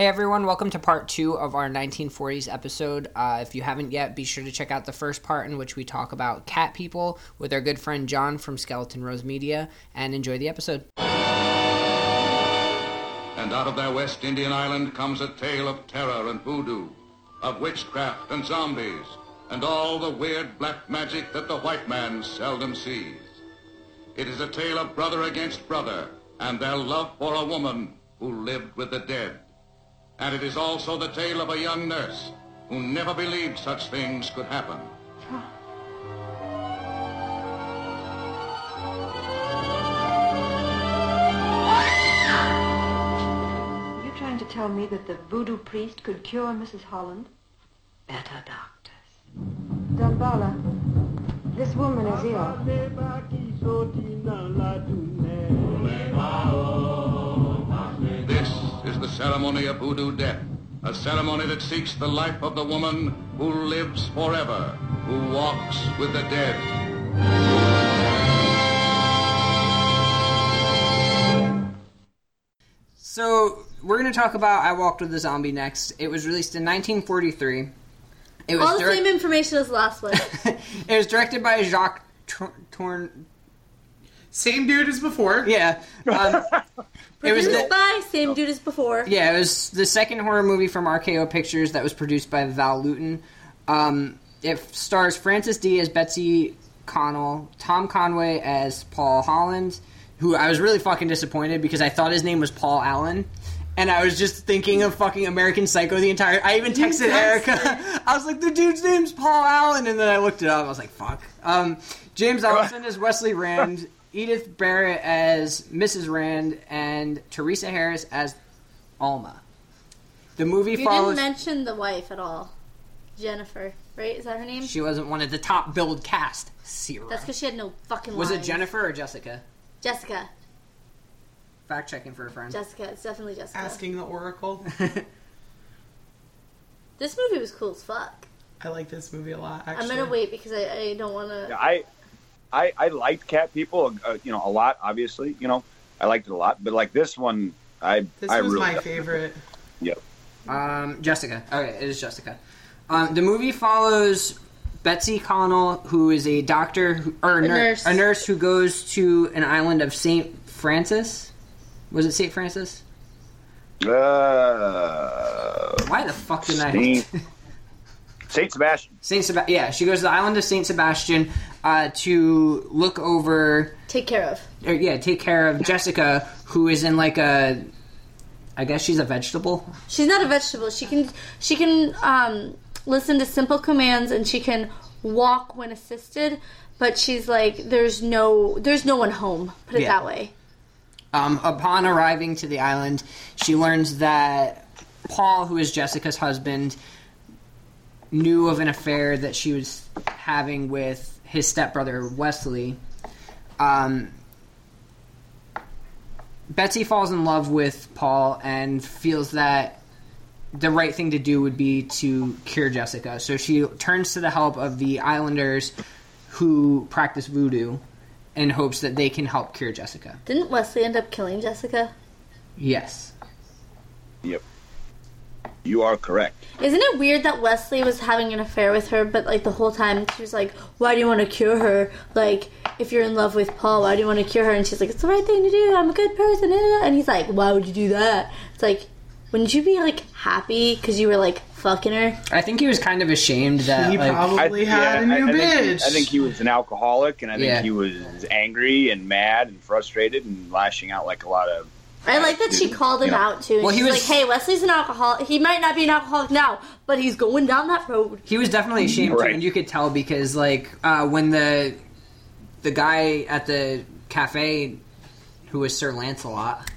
Hey everyone, welcome to part two of our 1940s episode. Uh, if you haven't yet, be sure to check out the first part in which we talk about cat people with our good friend John from Skeleton Rose Media, and enjoy the episode. And out of their West Indian island comes a tale of terror and voodoo, of witchcraft and zombies, and all the weird black magic that the white man seldom sees. It is a tale of brother against brother, and their love for a woman who lived with the dead. And it is also the tale of a young nurse who never believed such things could happen. Are you trying to tell me that the voodoo priest could cure Mrs. Holland? Better doctors. Dambala, this woman is ill. This ceremony of voodoo death, a ceremony that seeks the life of the woman who lives forever, who walks with the dead. So we're going to talk about I Walked with a Zombie next. It was released in 1943. It was All the direct- same information as the last one. it was directed by Jacques Tor- Torn. Same dude as before. Yeah, um, it was Produced the, by same dude as before. yeah, it was the second horror movie from RKO Pictures that was produced by Val Lewton. Um, it stars Frances Dee as Betsy Connell, Tom Conway as Paul Holland, who I was really fucking disappointed because I thought his name was Paul Allen. And I was just thinking of fucking American Psycho the entire. I even texted Erica. I was like, "The dude's name's Paul Allen," and then I looked it up. I was like, "Fuck." Um, James Ellison is Wesley Rand, Edith Barrett as Mrs. Rand, and Theresa Harris as Alma. The movie You follows. didn't mention the wife at all. Jennifer, right? Is that her name? she wasn't one of the top billed cast. Zero. That's because she had no fucking Was it. Jennifer or Jessica? Jessica. Fact checking for a friend. Jessica. It's definitely Jessica. Asking the Oracle. This movie was cool as fuck. I like this movie a lot. Actually, I'm gonna wait because I, I don't want to. Yeah, I, I, I liked Cat People, uh, you know, a lot. Obviously, you know, I liked it a lot. But like this one, I, This I was really, my favorite. Yep. Um, Jessica. Okay, it is Jessica. Um, the movie follows Betsy Connell, who is a doctor who, or a, A nur- nurse. a nurse who goes to an island of Saint Francis. Was it Saint Francis? Uh, Why the fuck did I? Saint, Saint Sebastian. Saint Sebastian. Yeah, she goes to the island of Saint Sebastian uh, to look over. Take care of. Or, yeah, take care of Jessica, who is in like a. I guess she's a vegetable. She's not a vegetable. She can she can um, listen to simple commands and she can walk when assisted. But she's like, there's no there's no one home. Put it Yeah. that way. Um, upon arriving to the island, she learns that Paul, who is Jessica's husband, knew of an affair that she was having with his stepbrother Wesley. Um, Betsy falls in love with Paul and feels that the right thing to do would be to cure Jessica. So she turns to the help of the islanders who practice voodoo in hopes that they can help cure Jessica. Didn't Wesley end up killing Jessica? Yes. Yep. You are correct. Isn't it weird that Wesley was having an affair with her, but like the whole time she was like, "Why do you want to cure her? Like, if you're in love with Paul, why do you want to cure her?" And she's like, "It's the right thing to do. I'm a good person." And he's like, "Why would you do that?" It's like, wouldn't you be like happy because you were like fucking her? I think he was kind of ashamed that He like, probably had a new I, I bitch. Think he, I think he was an alcoholic, and I think Yeah. he was angry and mad and frustrated and lashing out like a lot of. I like that she called him Yeah. out too. Well, he She's was- like, "Hey, Wesley's an alcoholic. He might not be an alcoholic now, but he's going down that road." he was definitely ashamed too, Right. and you could tell because like uh, when the the guy at the cafe who was Sir Lancelot.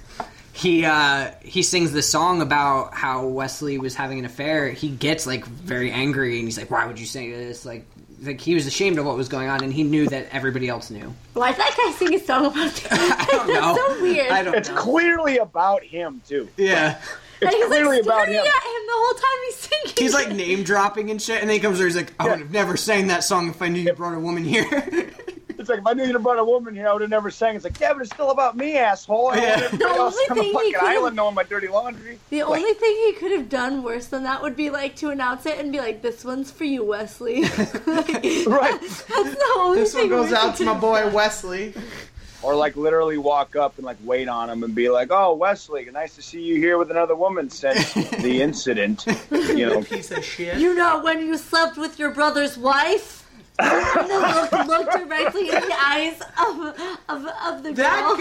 He uh, he sings the song about how Wesley was having an affair. He gets like very angry and he's like, "Why would you say this?" Like, like he was ashamed of what was going on, and he knew that everybody else knew. Why is that guy singing a song about this? I don't know. That's so weird. I don't It's know. clearly about him too. Yeah, and It's he's clearly like about staring him. at him the whole time he's singing. he's like name dropping and shit, and then he comes over. He's like, "I would have never sang that song if I knew you brought a woman here." It's like if I knew you'd have brought a woman here, I would have never sang. It's like, yeah, but it's still about me, asshole. I don't want everybody The else only on thing he island knowing my dirty laundry. The only thing he could have done worse than that would be like to announce it and be like, "This one's for you, Wesley." Like, Right. That's the only This one goes out to my boy done. Wesley. Or like literally walk up and like wait on him and be like, "Oh, Wesley, nice to see you here with another woman since the incident." You know, Piece of shit. You know when you slept with your brother's wife. And then look, look directly in the eyes of of, of the girl. that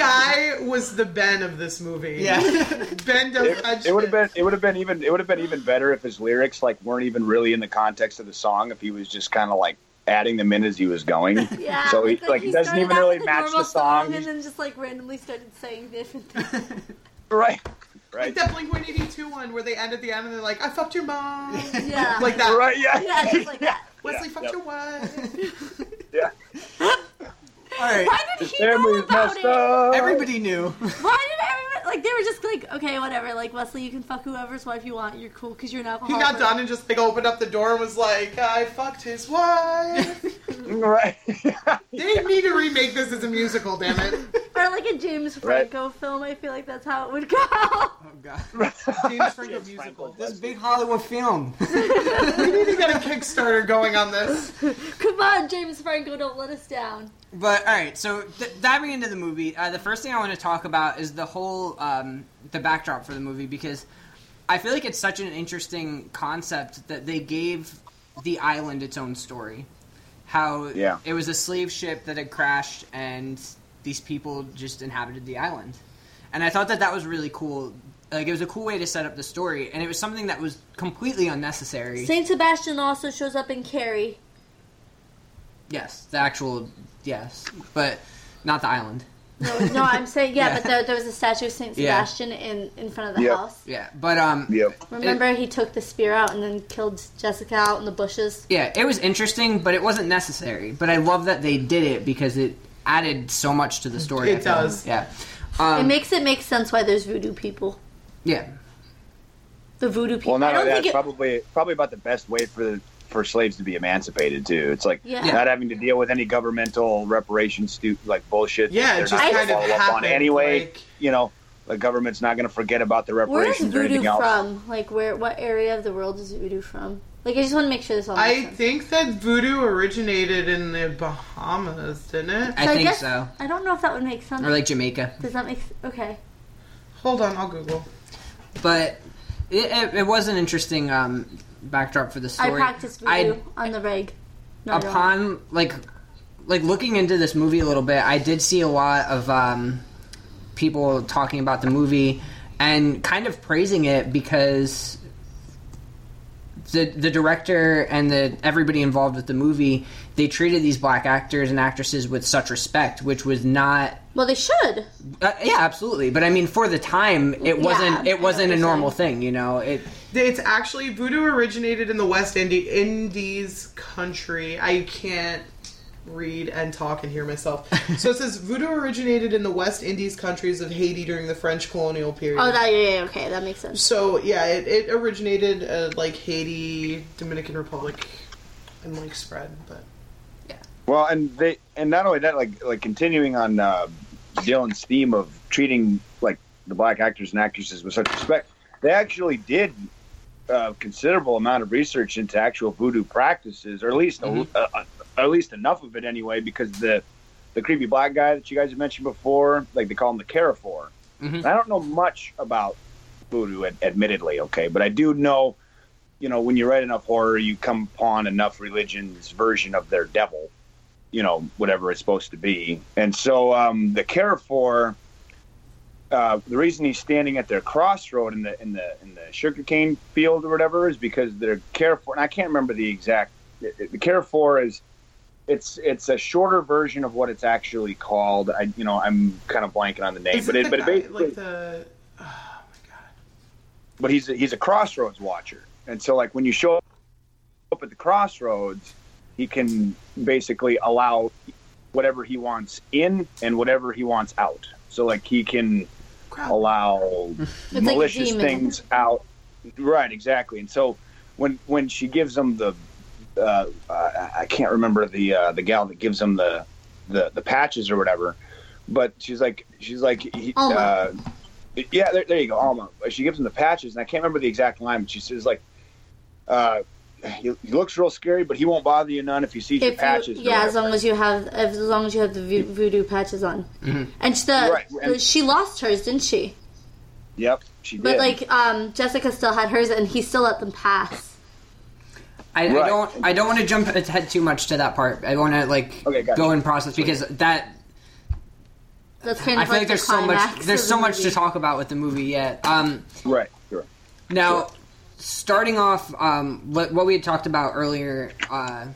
guy was the Ben of this movie. Yeah. Ben does it, it would have been it would have been even it would have been even better if his lyrics like weren't even really in the context of the song. If he was just kind of like adding them in as he was going. Yeah, So he like he he doesn't even really with match the song. and then just like randomly started saying different things. Right. Like Right. that Blink 182 one where they end at the end and they're like, I fucked your mom. Yeah, like that. Right. Yeah. Yeah, just like that. Wesley Yeah, fucked yeah. your wife. Yeah. All right. Why did His he know about it? up. Everybody knew. Why did everyone like they were just like okay whatever like Wesley you can fuck whoever's wife you want you're cool because you're an He got done and just like opened up the door and was like, I fucked his wife. Right. they need to remake this as a musical, damn it. Or like a James Right. Franco film. I feel like that's how it would go. Oh god. James Franco James musical. Franco. This is big Hollywood film. We need to get a Kickstarter going on this. Come on, James Franco, don't let us down. But all right, so th- diving into the movie, uh, the first thing I want to talk about is the whole um, the backdrop for the movie because I feel like it's such an interesting concept that they gave the island its own story. How Yeah. it was a slave ship that had crashed and these people just inhabited the island, and I thought that that was really cool. Like it was a cool way to set up the story, and it was something that was completely unnecessary. Saint Sebastian also shows up in Carrie. Yes, the actual yes, but not the island. No, no, I'm saying yeah, Yeah. but there, there was a statue of Saint Yeah. Sebastian in in front of the Yep. house. Yeah, but um, Yep. Remember, he took the spear out and then killed Jessica out in the bushes. Yeah, it was interesting, but it wasn't necessary. But I love that they did it because it added so much to the story. It I feel. does. Yeah. it Um, makes it make sense why there's voodoo people. yeah. The voodoo people. Well, not only that, it. probably probably about the best way for the, for slaves to be emancipated too. It's like Yeah. not having to deal with any governmental reparations, stu- like bullshit. Yeah, they're it just kind of follow up happened, ananyway. like- You know, the government's not going to forget about the Where is reparations or voodoo anything else. from? Like, where? What area of the world is voodoo from? Like, I just want to make sure this all makes I sense. think that voodoo originated in the Bahamas, didn't it? I So think guess- so. I don't know if that would make sense. Or like Jamaica. Does that make s- okay? Hold on, I'll Google. But it, it, it was an interesting um, backdrop for the story. I practice voodoo I- on the reg. No, I don't. upon like like looking into this movie a little bit, I did see a lot of um, people talking about the movie and kind of praising it because the the director and the everybody involved with the movie they treated these black actors and actresses with such respect, which was not. Well, they should. Uh, yeah, absolutely. But I mean, for the time, it wasn't. I it wasn't a normal saying. thing. You know, it. It's actually voodoo originated in the West Indi- Indies country. I can't read and talk and hear myself. So it says voodoo originated in the West Indies countries of Haiti during the French colonial period. Oh, that yeah, yeah, okay, that makes sense. So yeah, it, it originated uh, like Haiti, Dominican Republic, and like spread. But yeah. Well, and they and not only that, like like continuing on uh, Dylan's theme of treating like the black actors and actresses with such respect, they actually did a considerable amount of research into actual voodoo practices, or at least a, uh, uh, at least enough of it anyway, because the the creepy black guy that you guys have mentioned before, like they call him the Carrefour. Mhm. I don't know much about voodoo, ad- admittedly, okay, but I do know. You know, when you write enough horror, you come upon enough religion's version of their devil you know whatever it's supposed to be and so um, the Carrefour, uh, the reason he's standing at their crossroad in the in the in the sugarcane field or whatever is because their Carrefour, and I can't remember the exact the Carrefour is it's it's a shorter version of what it's actually called I you know I'm kind of blanking on the name Is but it it the but it basically like the oh my god. but he's a, he's a crossroads watcher, and so like when you show up at the crossroads, he can basically allow whatever he wants in and whatever he wants out. So like he can Crap. allow It's malicious demon. things out. Right, exactly. And so when when she gives him the uh, I I can't remember the uh, the gal that gives him the the the patches or whatever. But she's like she's like he, Alma. uh, yeah, there, there you go, Alma. She gives him the patches, and I can't remember the exact line, but she says like, uh, he, he looks real scary, but he won't bother you none if he sees your If patches. you, or yeah, as long as you have, as long as you have the voodoo patches on, and she, the, Right, and- she lost hers, didn't she? Yep, she did. But like, um, Jessica still had hers, and he still let them pass. I, I don't. I don't want to jump ahead too much to that part. I want to like Okay, gotcha. go and process because that That's kind of I feel like the there's so much. There's so the much to talk about with the movie yet. Um, right, sure. Now, starting off, um, what, what we had talked about earlier, uh,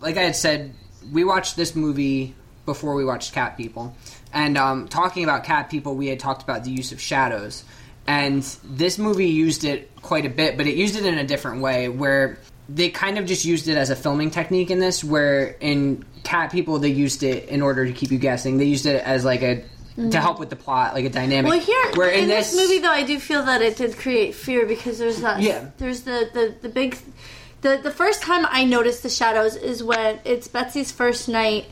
like I had said, we watched this movie before we watched Cat People, and um, talking about Cat People, we had talked about the use of shadows, and this movie used it quite a bit, but it used it in a different way, where they kind of just used it as a filming technique in this, where in Cat People they used it in order to keep you guessing. They used it as like a to help with the plot, like a dynamic. Well, here where in, this, movie, though, I do feel that it did create fear because there's that. Yeah. There's the the the big. The, the first time I noticed the shadows is when it's Betsy's first night.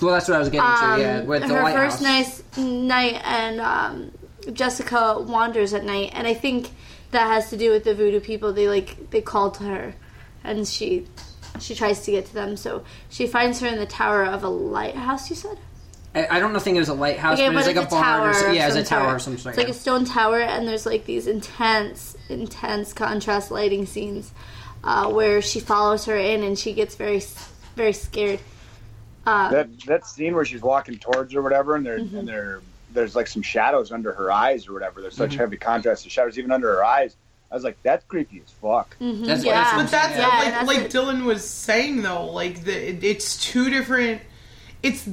well, that's what I was getting Um, to. Yeah, with the her lighthouse. first nice night, and um, Jessica wanders at night, and I think that has to do with the voodoo people. They like they called to her, and she she tries to get to them. So she finds her in the tower of a lighthouse. You said. I, I don't know. Think it was a lighthouse, Okay, but it's like a, it's barn. tower. Or so, yeah, it's a some tower or some sort. It's like yeah. a stone tower, and there's like these intense, intense contrast lighting scenes uh, where she follows her in, and she gets very, very scared. Um, That that scene where she's walking towards her or whatever, and there Mm-hmm. and there there's like some shadows under her eyes or whatever. There's such Mm-hmm. heavy contrast to shadows even under her eyes. I was like, that's creepy as fuck. mhm, That's what yeah. it's- But that's Yeah, like that's like it. Dylan was saying though, like the it's two different. It's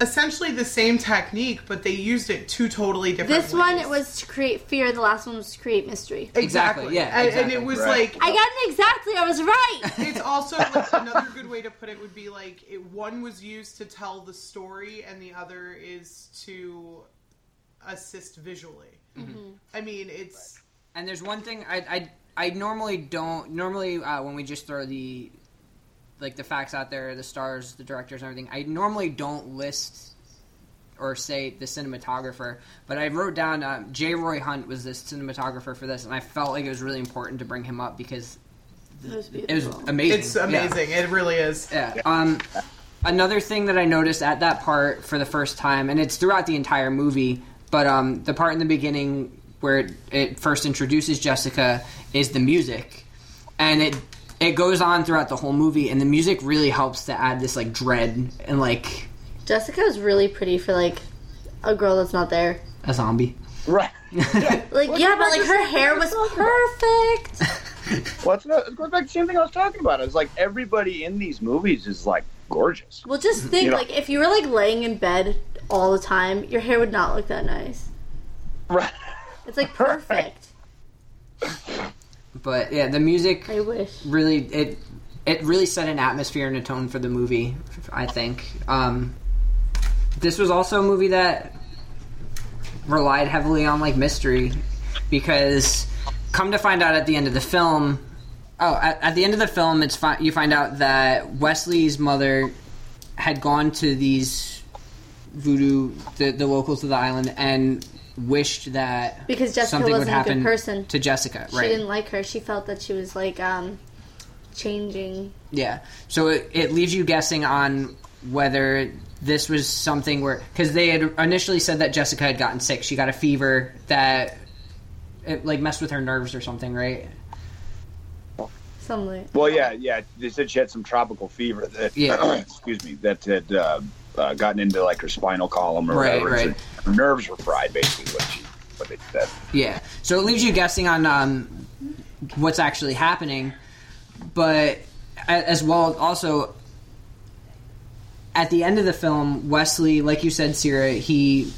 essentially the same technique, but they used it two totally different. This one ways. it was to create fear. The last one was to create mystery. Exactly, yeah, and, exactly. and it was Right. like I got it exactly. I was right. it's also like another good way to put it would be like it, one was used to tell the story and the other is to assist visually. I mean, it's And there's one thing I I, I normally don't normally uh, when we just throw the like the facts out there, the stars, the directors, and everything. I normally don't list or say the cinematographer, but I wrote down um, J. Roy Hunt was the cinematographer for this, and I felt like it was really important to bring him up because It was it was amazing. it's Yeah. amazing. It really is. Yeah. Um, another thing that I noticed at that part for the first time, and it's throughout the entire movie, but um, the part in the beginning where it, it first introduces Jessica is the music, and it it goes on throughout the whole movie, and the music really helps to add this like dread and like Jessica is really pretty for like a girl that's not there. a zombie. Right. Like yeah, but like her hair was perfect. Well, it's not, it goes back to the same thing I was talking about. It's like everybody in these movies is like gorgeous. Well, just think You know- like if you were like laying in bed all the time, your hair would not look that nice. Right. It's like perfect. But yeah, the music I wish. really it it really set an atmosphere and a tone for the movie. I think um, this was also a movie that relied heavily on like mystery because come to find out at the end of the film. Oh, at, at the end of the film, it's fi- you find out that Wesley's mother had gone to these voodoo the, the locals of the island and wished that Because Jessica something would wasn't a good happen person. to Jessica. Right? She didn't like her. She felt that she was like um changing. Yeah. So it, it leaves you guessing on whether this was something where because they had initially said that Jessica had gotten sick. She got a fever that it like messed with her nerves or something, right? Something like Well, yeah, yeah. They said she had some tropical fever that, Yeah. excuse me, that had uh, uh, gotten into like her spinal column or Right, whatever. right. So her nerves were fried, basically. What she, what they said. Yeah. So it leaves you guessing on um, what's actually happening, but as well also at the end of the film, Wesley, like you said, Sierra, he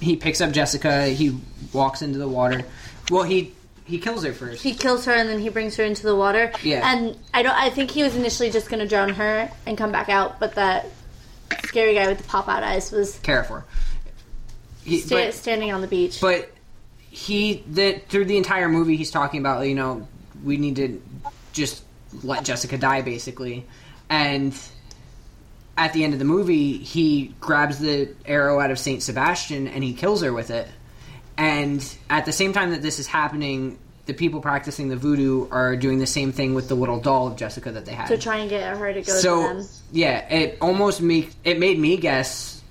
he picks up Jessica. He walks into the water. Well, he he kills her first. he kills her and then he brings her into the water. Yeah. And I don't. I think he was initially just going to drown her and come back out, but that scary guy with the pop out eyes was Carrefour. He, sta- but, standing on the beach. but he that through the entire movie he's talking about you know we need to just let Jessica die basically, and at the end of the movie, he grabs the arrow out of Saint Sebastian and he kills her with it. And at the same time that this is happening, the people practicing the voodoo are doing the same thing with the little doll of Jessica that they had. To try and get her to go to so them. yeah, it almost make it made me guess,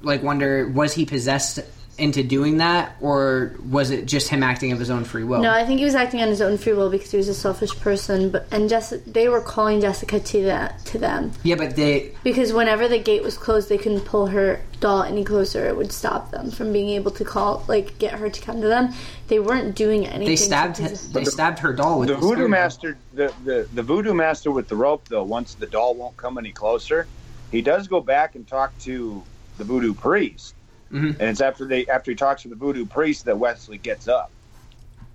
like wonder was he possessed into doing that, or was it just him acting of his own free will? No, I think he was acting on his own free will because he was a selfish person. But and Jess, they were calling Jessica to that to them yeah, but they because whenever the gate was closed, they couldn't pull her doll any closer. It would stop them from being able to call, like, get her to come to them. They weren't doing anything. they stabbed possess- they stabbed her doll with the the voodoo spear. master the, the the voodoo master with the rope though once the doll won't come any closer he does go back and talk to the voodoo priest Mhm. and it's after they after he talks to the voodoo priest that wesley gets up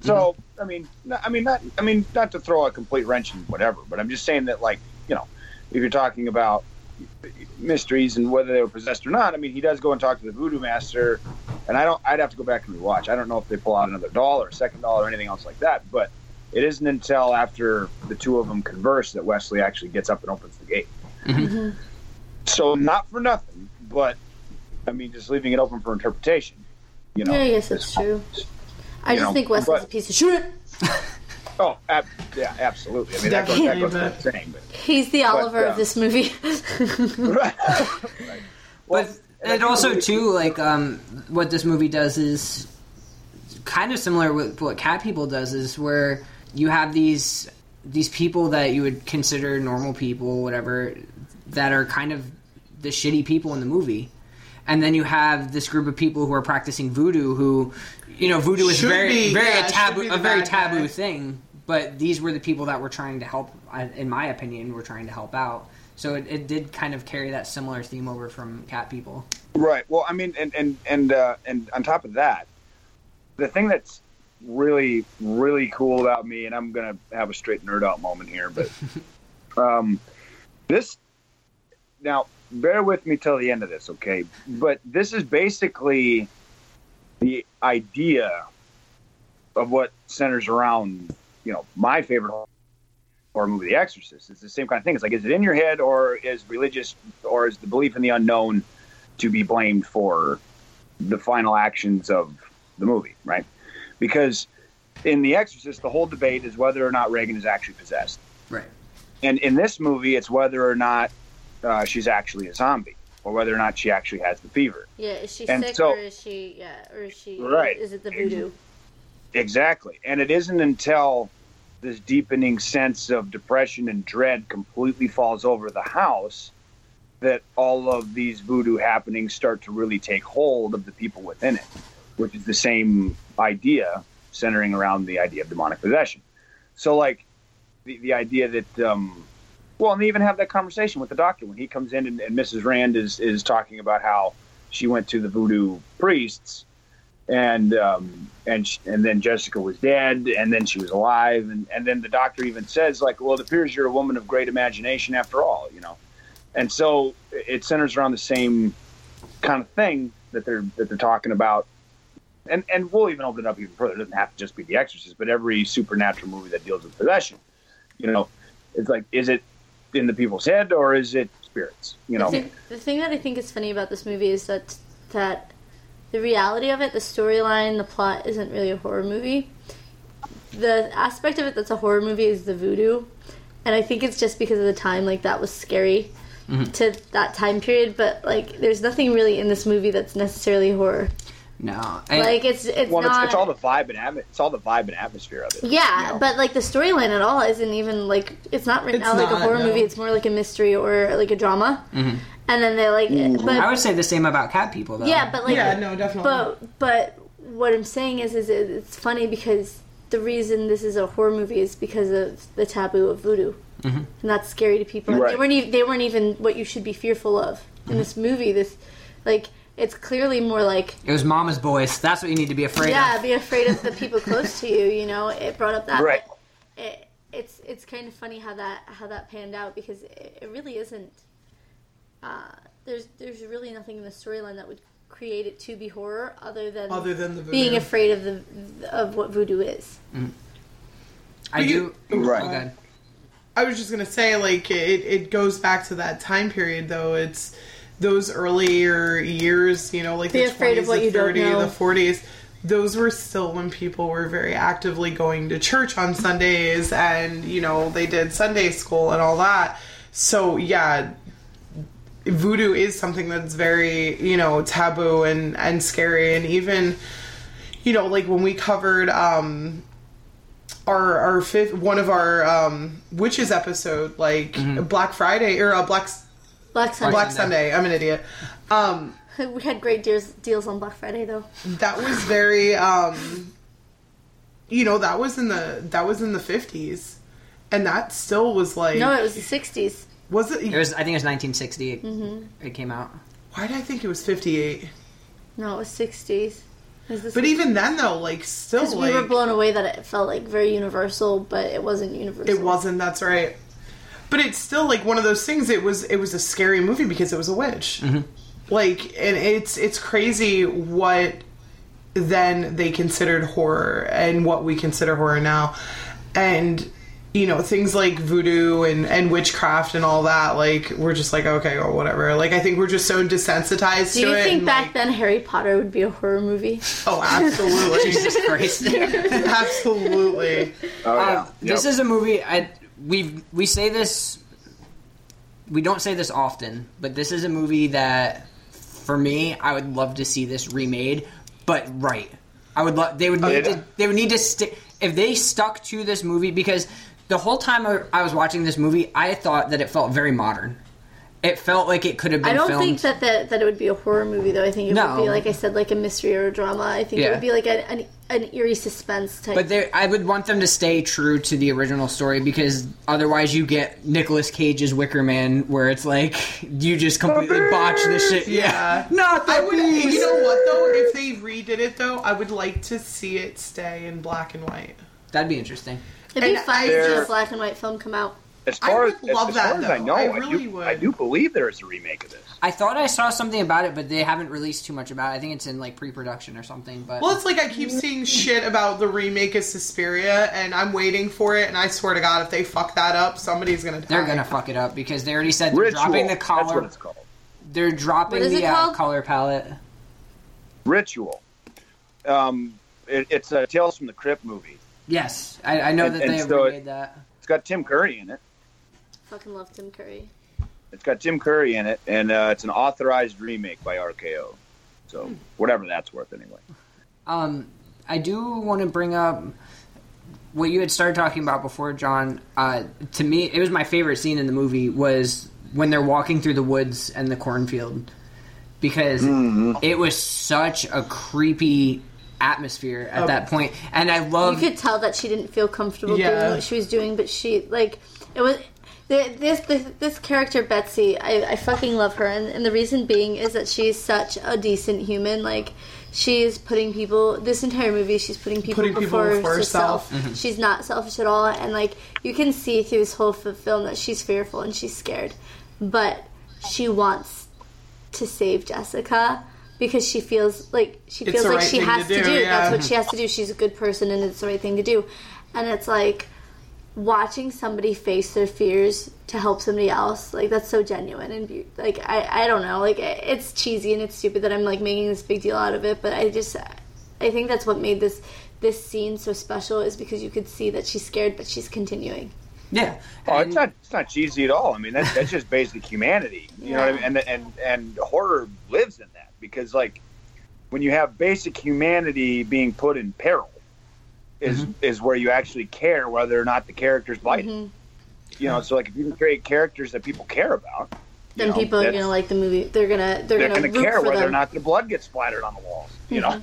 so i mean no- i mean not i mean not to throw a complete wrench in whatever but i'm just saying that like you know if you're talking about mysteries and whether they were possessed or not i mean he does go and talk to the voodoo master and i don't i'd have to go back and rewatch i don't know if they pull out another doll or a second doll or anything else like that but it isn't until after the two of them converse that Wesley actually gets up and opens the gate. Mhm. So not for nothing, but I mean, just leaving it open for interpretation. You know. Yeah, I guess that's true. I You just know, think Wesley's but- a piece of shit. Oh, ab- yeah, absolutely. I mean, that goes, that goes without saying. He's the Oliver uh, of this movie. But, right. Well, But and I and think also the- too, like um, what this movie does is kind of similar with what Cat People does, is where you have these these people that you would consider normal people, whatever, that are kind of the shitty people in the movie. And then you have this group of people who are practicing voodoo, who, you know, voodoo is Should very, be- very yeah, a taboo a very taboo guy. thing. But these were the people that were trying to help, in my opinion, were trying to help out. So it, it did kind of carry that similar theme over from Cat People. Right. Well, I mean, and and and uh, and on top of that, the thing that's really really cool about me, and I'm gonna have a straight nerd out moment here, but um, this now bear with me till the end of this, okay? But this is basically the idea of what centers around, you know, my favorite horror movie, The Exorcist. It's the same kind of thing. It's like, is it in your head, or is religious, or is the belief in the unknown to be blamed for the final actions of the movie, right? Because in The Exorcist, the whole debate is whether or not Regan is actually possessed. Right. And in this movie, it's whether or not uh, she's actually a zombie, or whether or not she actually has the fever. yeah, is she And sick so- or is she? Yeah, or is she? Right. Is it the voodoo? Exactly. And it isn't until this deepening sense of depression and dread completely falls over the house that all of these voodoo happenings start to really take hold of the people within it, which is the same idea centering around the idea of demonic possession. So, like, the, the idea that, um, well, and they even have that conversation with the doctor when he comes in and, and Mrs. Rand is, is talking about how she went to the voodoo priests and um, and and then Jessica was dead, and then she was alive, and, and then the doctor even says like, well, it appears you're a woman of great imagination after all, you know, and so it centers around the same kind of thing that they're that they're talking about, and and we'll even open it up even further. It doesn't have to just be The Exorcist, but every supernatural movie that deals with possession, you know, it's like, is it in the people's head or is it spirits, you know? The thing, the thing that I think is funny about this movie is that that the reality of it, the storyline, the plot isn't really a horror movie. The aspect of it that's a horror movie is the voodoo, and I think it's just because of the time like that was scary mm-hmm. to that time period. But like, there's nothing really in this movie that's necessarily horror. No, and, Like it's it's Well, not. it's, it's all the vibe and atmo- it's all the vibe and atmosphere of it. Yeah, you know? but like the storyline at all isn't even like it's not written It's out like a horror no. movie. It's more like a mystery or like a drama. Mhm. And then they like, but I would say the same about Cat People, though. yeah, but like yeah, no, definitely. But but what I'm saying is, is it, it's funny because the reason this is a horror movie is because of the taboo of voodoo, Mm-hmm. and that's scary to people. And They weren't even, they weren't even what you should be fearful of Mm-hmm. in this movie. This like it's clearly more like it was Mama's boys. That's what you need to be afraid yeah, of. Yeah, be afraid of the people close to you. You know, it brought up that. Right. It, it's it's kind of funny how that how that panned out because it, it really isn't. Uh, there's there's really nothing in the storyline that would create it to be horror other than Other than the voodoo. being afraid of the of what voodoo is. I you- do. Right. Oh, I was just gonna say, like, it, it goes back to that time period, though. It's those earlier years, you know, like Be the afraid of 20s, what the you don't 30s, know. the 40s. Those were still when people were very actively going to church on Sundays and, you know, they did Sunday school and all that. So, yeah, voodoo is something that's very, you know, taboo and, and scary. And even, you know, like when we covered, um, our our fifth one of our um witches episode like Black Friday or uh, Black Black Sunday. Black Sunday. I'm an idiot. Um, We had great deals deals on Black Friday though. that was very um, you know, that was in the that was in the 50s, and that still was like No, it was the '60s. was it? It was. I think it was 1960. It, Mm-hmm. it came out. why did I think it was 58? No, it was '60s. It was But 60s. even then, though, like still Because like we were blown away that it felt like very universal, but it wasn't universal. It wasn't. That's right. But it's still like one of those things. It was. It was a scary movie because it was a witch. Like, and it's it's crazy what then they considered horror and what we consider horror now, and you know things like voodoo and and witchcraft and all that. Like we're just like okay, or whatever. Like I think we're just so desensitized Do to you think and, back like, then Harry Potter would be a horror movie? Oh, absolutely, Jesus Christ. absolutely. Oh, yeah. Um, This is a movie. I we we say this. We don't say this often, but this is a movie that, for me, I would love to see this remade, but right. I would love. They would oh, need yeah. to. They would need to stick. If they stuck to this movie, because the whole time I- I was watching this movie, I thought that it felt very modern. It felt like it could have been. I don't filmed. think that, that that it would be a horror movie though. I think it No. would be like I said, like a mystery or a drama. I think it would be like an, an, an eerie suspense type. But there, I would want them to stay true to the original story because otherwise you get Nicolas Cage's Wicker Man, where it's like you just completely botch the shit. Yeah. not the I would. beast. You know what though? If they redid it though, I would like to see it stay in black and white. That'd be interesting. It'd be and fun to see a black and white film come out. As I far would as, love as, that, far as I know, I I, do, would. I do believe there is a remake of this. I thought I saw something about it, but they haven't released too much about it. I think it's in like pre-production or something. But Well, it's like I keep seeing shit about the remake of Suspiria, and I'm waiting for it. And I swear to God, if they fuck that up, somebody's gonna die. they're gonna fuck it up because they already said they're Ritual. dropping the That's what color. it's called. They're dropping the uh, color palette. Ritual. Um, it, it's a Tales from the Crypt movie. Yes, I, I know And- that they have so it- remade that. It's got Tim Curry in it. I fucking love Tim Curry. It's got Tim Curry in it, and uh, it's an authorized remake by RKO. So whatever that's worth, anyway. Um, I do want to bring up what you had started talking about before, John. Uh, to me, it was my favorite scene in the movie was when they're walking through the woods and the cornfield because it was such a creepy atmosphere at that point, and I love You could tell that she didn't feel comfortable Yeah. doing what she was doing, but she like it was. Th- This, this this character Betsy, I, I fucking love her, and, and the reason being is that she's such a decent human. Like she's putting people. This entire movie, she's putting people Putting people before, before herself. herself. Mm-hmm. She's not selfish at all, and like you can see through this whole film that she's fearful and she's scared, but she wants to save Jessica because she feels like she feels the like right she has to to do, do. yeah. That's what she has to do. She's a good person and it's the right thing to do. And it's like watching somebody face their fears to help somebody else. Like that's so genuine and be- like I I don't know. Like it's cheesy and it's stupid that I'm like making this big deal out of it, but I just I think that's what made this this scene so special is because you could see that she's scared but she's continuing. yeah, Oh, And- it's not it's not cheesy at all. I mean, that's that's just basic humanity. You know what I mean? And and and horror lives in that because like when you have basic humanity being put in peril is is where you actually care whether or not the characters bite. it. You know, so like if you can create characters that people care about, Then know, people are gonna like the movie. They're gonna they're, they're gonna, going to root care for whether them. or not the blood gets splattered on the walls. You know,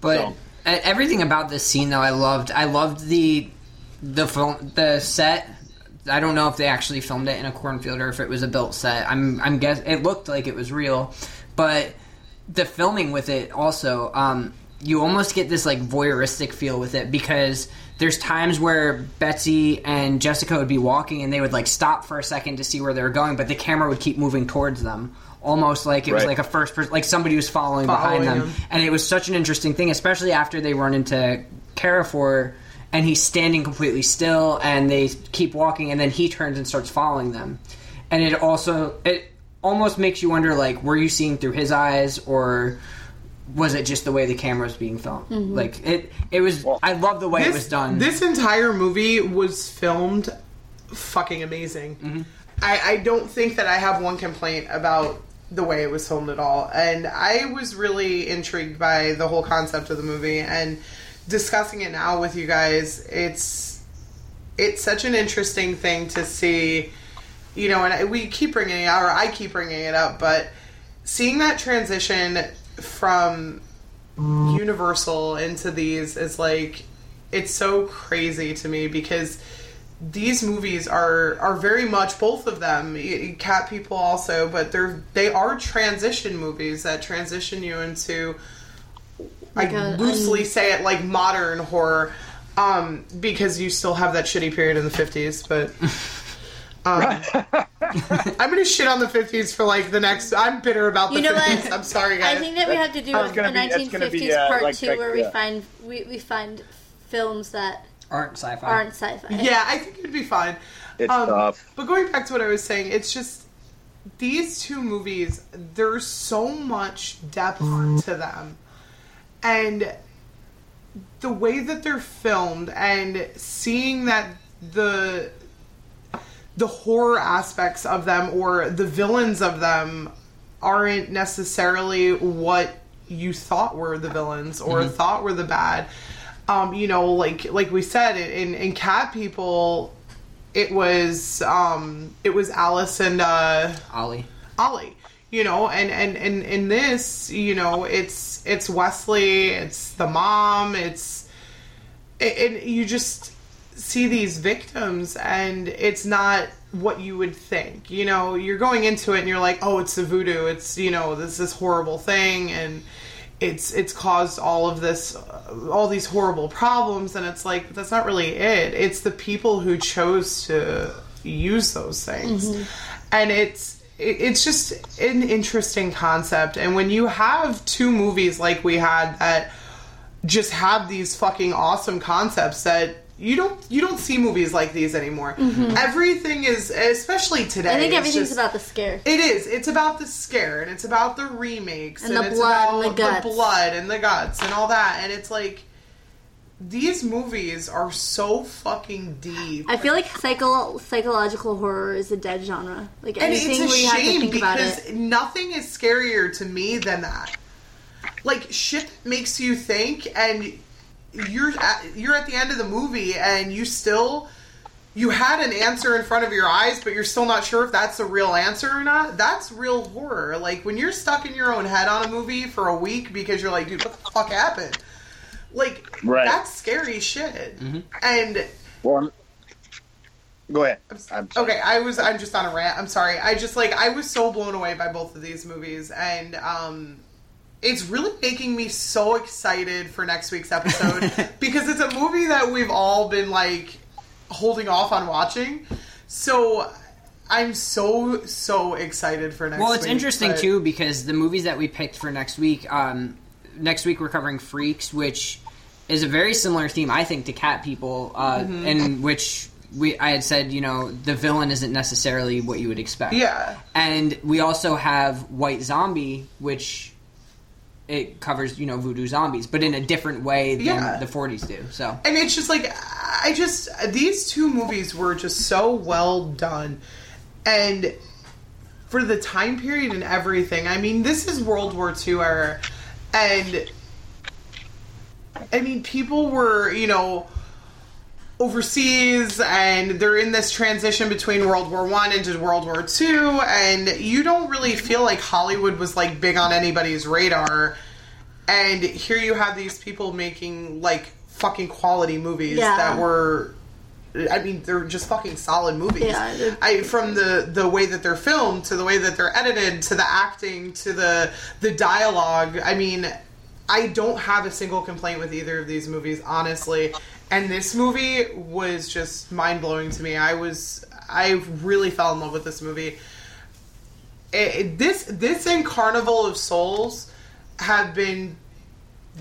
But So- uh, everything about this scene, though, I loved. I loved the the film, the set. I don't know if they actually filmed it in a cornfield or if it was a built set. I'm I'm guess it looked like it was real, but the filming with it also, um, you almost get this like voyeuristic feel with it because there's times where Betsy and Jessica would be walking and they would like stop for a second to see where they were going, but the camera would keep moving towards them, almost like it was Right. like a first person, like somebody was following, Following behind them. them. And it was such an interesting thing, especially after they run into Carrefour and he's standing completely still, and they keep walking, and then he turns and starts following them, and it also it almost makes you wonder like were you seeing through his eyes or was it just the way the camera was being filmed? Like it, it was. I love the way it was done. This entire movie was filmed fucking amazing. Mm-hmm. I, I don't think that I have one complaint about the way it was filmed at all. And I was really intrigued by the whole concept of the movie and discussing it now with you guys. It's it's such an interesting thing to see, you know, and we keep bringing it out, or I keep bringing it up, but seeing that transition from Universal into these is like it's so crazy to me because these movies are are very much both of them y- y- cat people also but they're they are transition movies that transition you into Like I a- loosely um, say it like modern horror um because you still have that shitty period in the 50s but um, I'm gonna shit on the 50s for like the next. I'm bitter about the You know 50s. what? I'm sorry, guys. I think that we have to do That's a be- 1950s be, uh, part like- two like, where we find we, we find films that Aren't sci-fi. aren't sci-fi. Yeah, I think it'd be fine. It's Um, tough. But going back to what I was saying, it's just these two movies. There's so much depth to them, and the way that they're filmed, and seeing that the the horror aspects of them or the villains of them aren't necessarily what you thought were the villains or thought were the bad. Um, you know, like like we said in in Cat People, it was um, it was Alice and uh, Ollie. Ollie. You know, and and and in this, you know, it's it's Wesley, it's the mom, it's and you just see these victims and it's not what you would think. You know you're going into it and you're like oh it's the voodoo. It's you know this this horrible thing and it's it's caused all of this uh, all these horrible problems and it's like that's not really it. It's the people who chose to use those things. And it's it's just an interesting concept. And when you have two movies like we had that just have these fucking awesome concepts that you don't you don't see movies like these anymore. Everything is especially today. Mm-hmm. I think everything's just- about the scare. It is. It's about the scare and it's about the remakes And the it's blood and the guts. blood and the guts and all that. And it's like these movies are so fucking deep. I feel like psycho- psychological horror is a dead genre. Like and anything it's a where you have to shame because it. nothing is scarier to me than that. Like shit makes you think, and you're at, you're at the end of the movie, and you still you had an answer in front of your eyes, but you're still not sure if that's the real answer or not. That's real horror. Like when you're stuck in your own head on a movie for a week because you're like, dude, what the fuck happened? Like Right. that's scary shit. And Well, I'm- go ahead. I'm sorry. okay i was i'm just on a rant i'm sorry i just like i was so blown away by both of these movies and um it's really making me so excited for next week's episode because it's a movie that we've all been like holding off on watching so i'm so so excited for next Well, it's week, interesting but- too because the movies that we picked for next week. Um, next week we're covering Freaks, which is a very similar theme, I think, to Cat People, uh, Mm-hmm. in which we I had said, you know, the villain isn't necessarily what you would expect. yeah And we also have White Zombie, which it covers, you know, voodoo zombies, but in a different way than Yeah. the 40s do. So and it's just like I just these two movies were just so well done, and for the time period and everything. I mean, this is World War II era, and I mean, people were you know overseas and they're in this transition between World War One into World War Two, and you don't really feel like Hollywood was like big on anybody's radar. And here you have these people making like fucking quality movies Yeah. that were I mean, they're just fucking solid movies. Yeah, I from the the way that they're filmed to the way that they're edited to the acting to the the dialogue. I mean, I don't have a single complaint with either of these movies, honestly. And this movie was just mind blowing to me. I was I really fell in love with this movie. It, it- this this and Carnival of Souls have been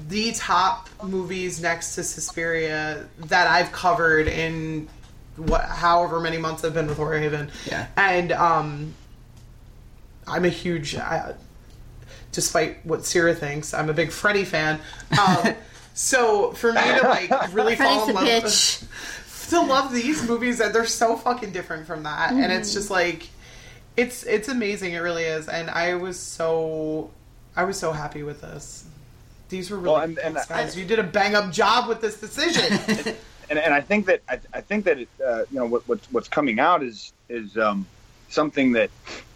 the top movies next to Suspiria that I've covered in what however many months I've been with Horror Haven. Yeah. And um I'm a huge I, despite what Sarah thinks, I'm a big Freddy fan. Um so for me to like really fall in love bitch. to love these movies that they're so fucking different from that. And it's just like it's it's amazing. It really is. And i was so i was so happy with this. These were really Well, and- and thanks, I- guys. You did a bang up job with this decision. And, and I think that I, I think that it, uh, you know what, what's what's coming out is is um, something that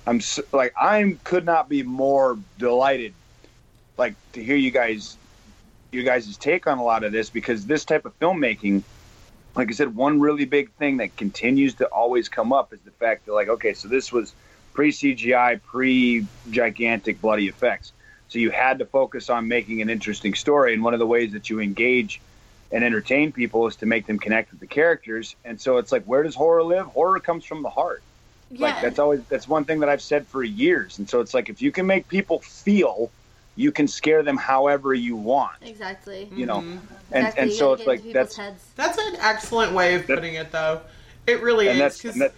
I'm s- like I could not be more delighted like to hear you guys you guys' take on a lot of this because this type of filmmaking like I said one really big thing that continues to always come up is the fact that like okay so this was pre CGI pre gigantic bloody effects so you had to focus on making an interesting story and one of the ways that you engage and entertain people is to make them connect with the characters. And so it's like, where does horror live? Horror comes from the heart. Like that's always that's one thing that I've said for years. And so it's like if you can make people feel, you can scare them however you want. Exactly. You know, Mm-hmm. and exactly. and You so it's like into people's that's heads. that's an excellent way of putting it though it really and is because the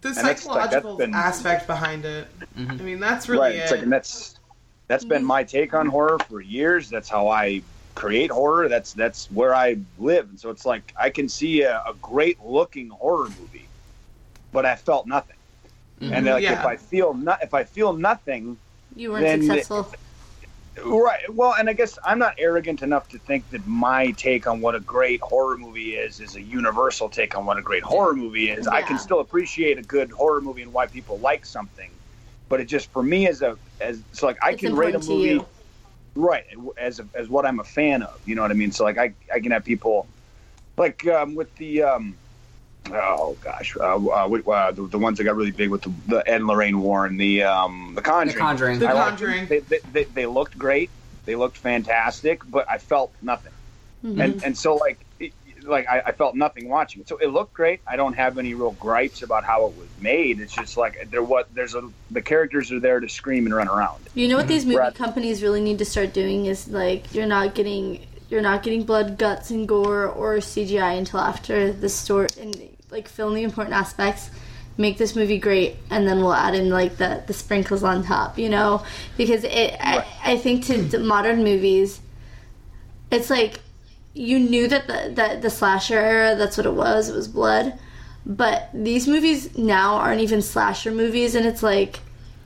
that's, like, that's psychological been- aspect behind it i mean that's really right. it It's like and that's that's Mm-hmm. been my take on horror for years. That's how I create horror. That's that's where I live. And so it's like I can see a, a great looking horror movie, but I felt nothing. And like if I feel not if I feel nothing, You weren't then- successful. Right. Well, and I guess I'm not arrogant enough to think that my take on what a great horror movie is is a universal take on what a great horror movie is. I can still appreciate a good horror movie and why people like something, but it just for me as a as so like I It's can rate a movie right as as what I'm a fan of. You know what I mean? So like I I can have people like um, with the um, oh gosh uh, uh, with, uh, the, the ones that got really big with the, the Ed and Lorraine Warren the um the Conjuring. The Conjuring. The I liked Conjuring. They, they, they, they looked great. They looked fantastic, but I felt nothing. Mm-hmm. And and so like it, like I, I felt nothing watching it. So it looked great. I don't have any real gripes about how it was made. It's just like there what there's a the characters are there to scream and run around. You know what these movie Brad- companies really need to start doing is like you're not getting you're not getting blood, guts, and gore or CGI until after the story and like film the important aspects. Make this movie great, and then we'll add in like the the sprinkles on top, you know, because it. I, I think to, modern movies, it's like you knew that the that the slasher era that's what it was. It was blood, but these movies now aren't even slasher movies, and it's like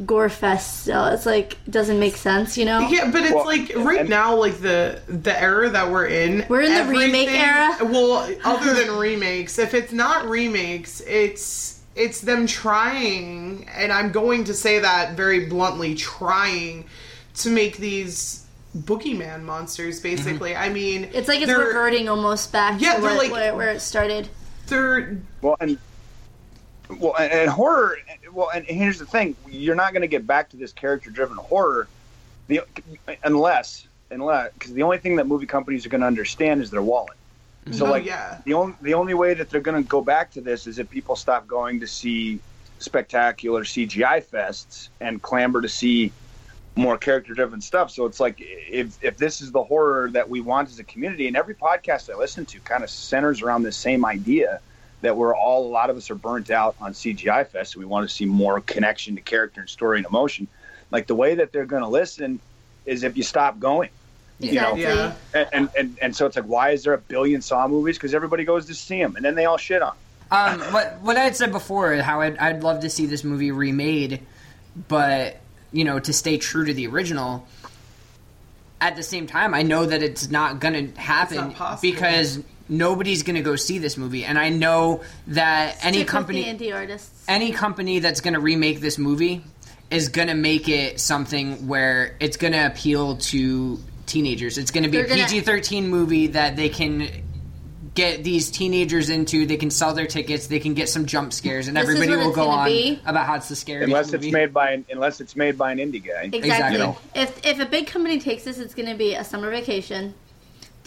gore fest still. It's like doesn't make sense, you know. Yeah, but it's Well, like right and- now, like the the era that we're in. We're in the remake era? Well, other than remakes, if it's not remakes, it's it's them trying, and I'm going to say that very bluntly, trying to make these boogeyman monsters. Mm-hmm. Basically, I mean, It's like it's reverting almost back Yeah, to they're like- where, where it started. They're Well, and well, and, and horror. Well, and here's the thing: you're not going to get back to this character-driven horror, the unless unless because the only thing that movie companies are going to understand is their wallet. So, mm-hmm. Oh, like, yeah. the only the only way that they're going to go back to this is if people stop going to see spectacular CGI fests and clamber to see more character-driven stuff. So it's like if if this is the horror that we want as a community, and every podcast I listen to kind of centers around this same idea that we're all a lot of us are burnt out on CGI fest, and we want to see more connection to character and story and emotion. Like the way that they're going to listen is if you stop going. You know, Exactly. Yeah. and, and, and, and so it's like, why is there a billion Saw movies? Because everybody goes to see them, and then they all shit on. 'em. Um, what what I had said before, how I'd, I'd love to see this movie remade, but you know, to stay true to the original. At the same time, I know that it's not going to happen possible. because nobody's going to go see this movie, and I know that any Stick with company, the indie artists. any company that's going to remake this movie is going to make it something where it's going to appeal to teenagers. It's going to be They're a PG thirteen movie that they can get these teenagers into. They can sell their tickets. They can get some jump scares, and This everybody will go on be. about how it's the scariest Unless movie. it's made by an, unless it's made by an indie guy. Exactly. Exactly. If if a big company takes this, it's going to be a summer vacation,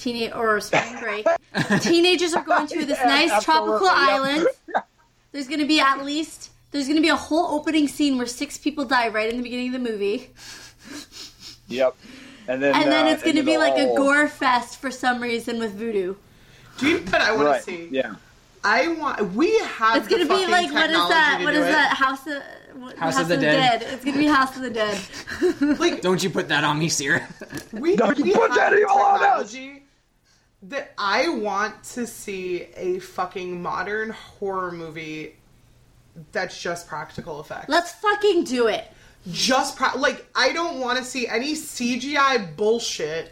teenage or spring break. Teenagers are going to this nice tropical yep. island. There's going to be at least there's going to be a whole opening scene where six people die right in the beginning of the movie. Yep. and then and then uh, it's gonna be the like a gore fest for some reason with voodoo. Do you know what I want Right. to see? Yeah. I want. We have. It's gonna be like what is that? to What do is it. that? House of what- House of the Dead. It's gonna be House of the Dead. Like Don't you put that on me, Sierra. we, Don't you we put that the evil on us. Technology that I want to see a fucking modern horror movie that's just practical effects. Let's fucking do it. just pra- like I don't want to see any CGI bullshit.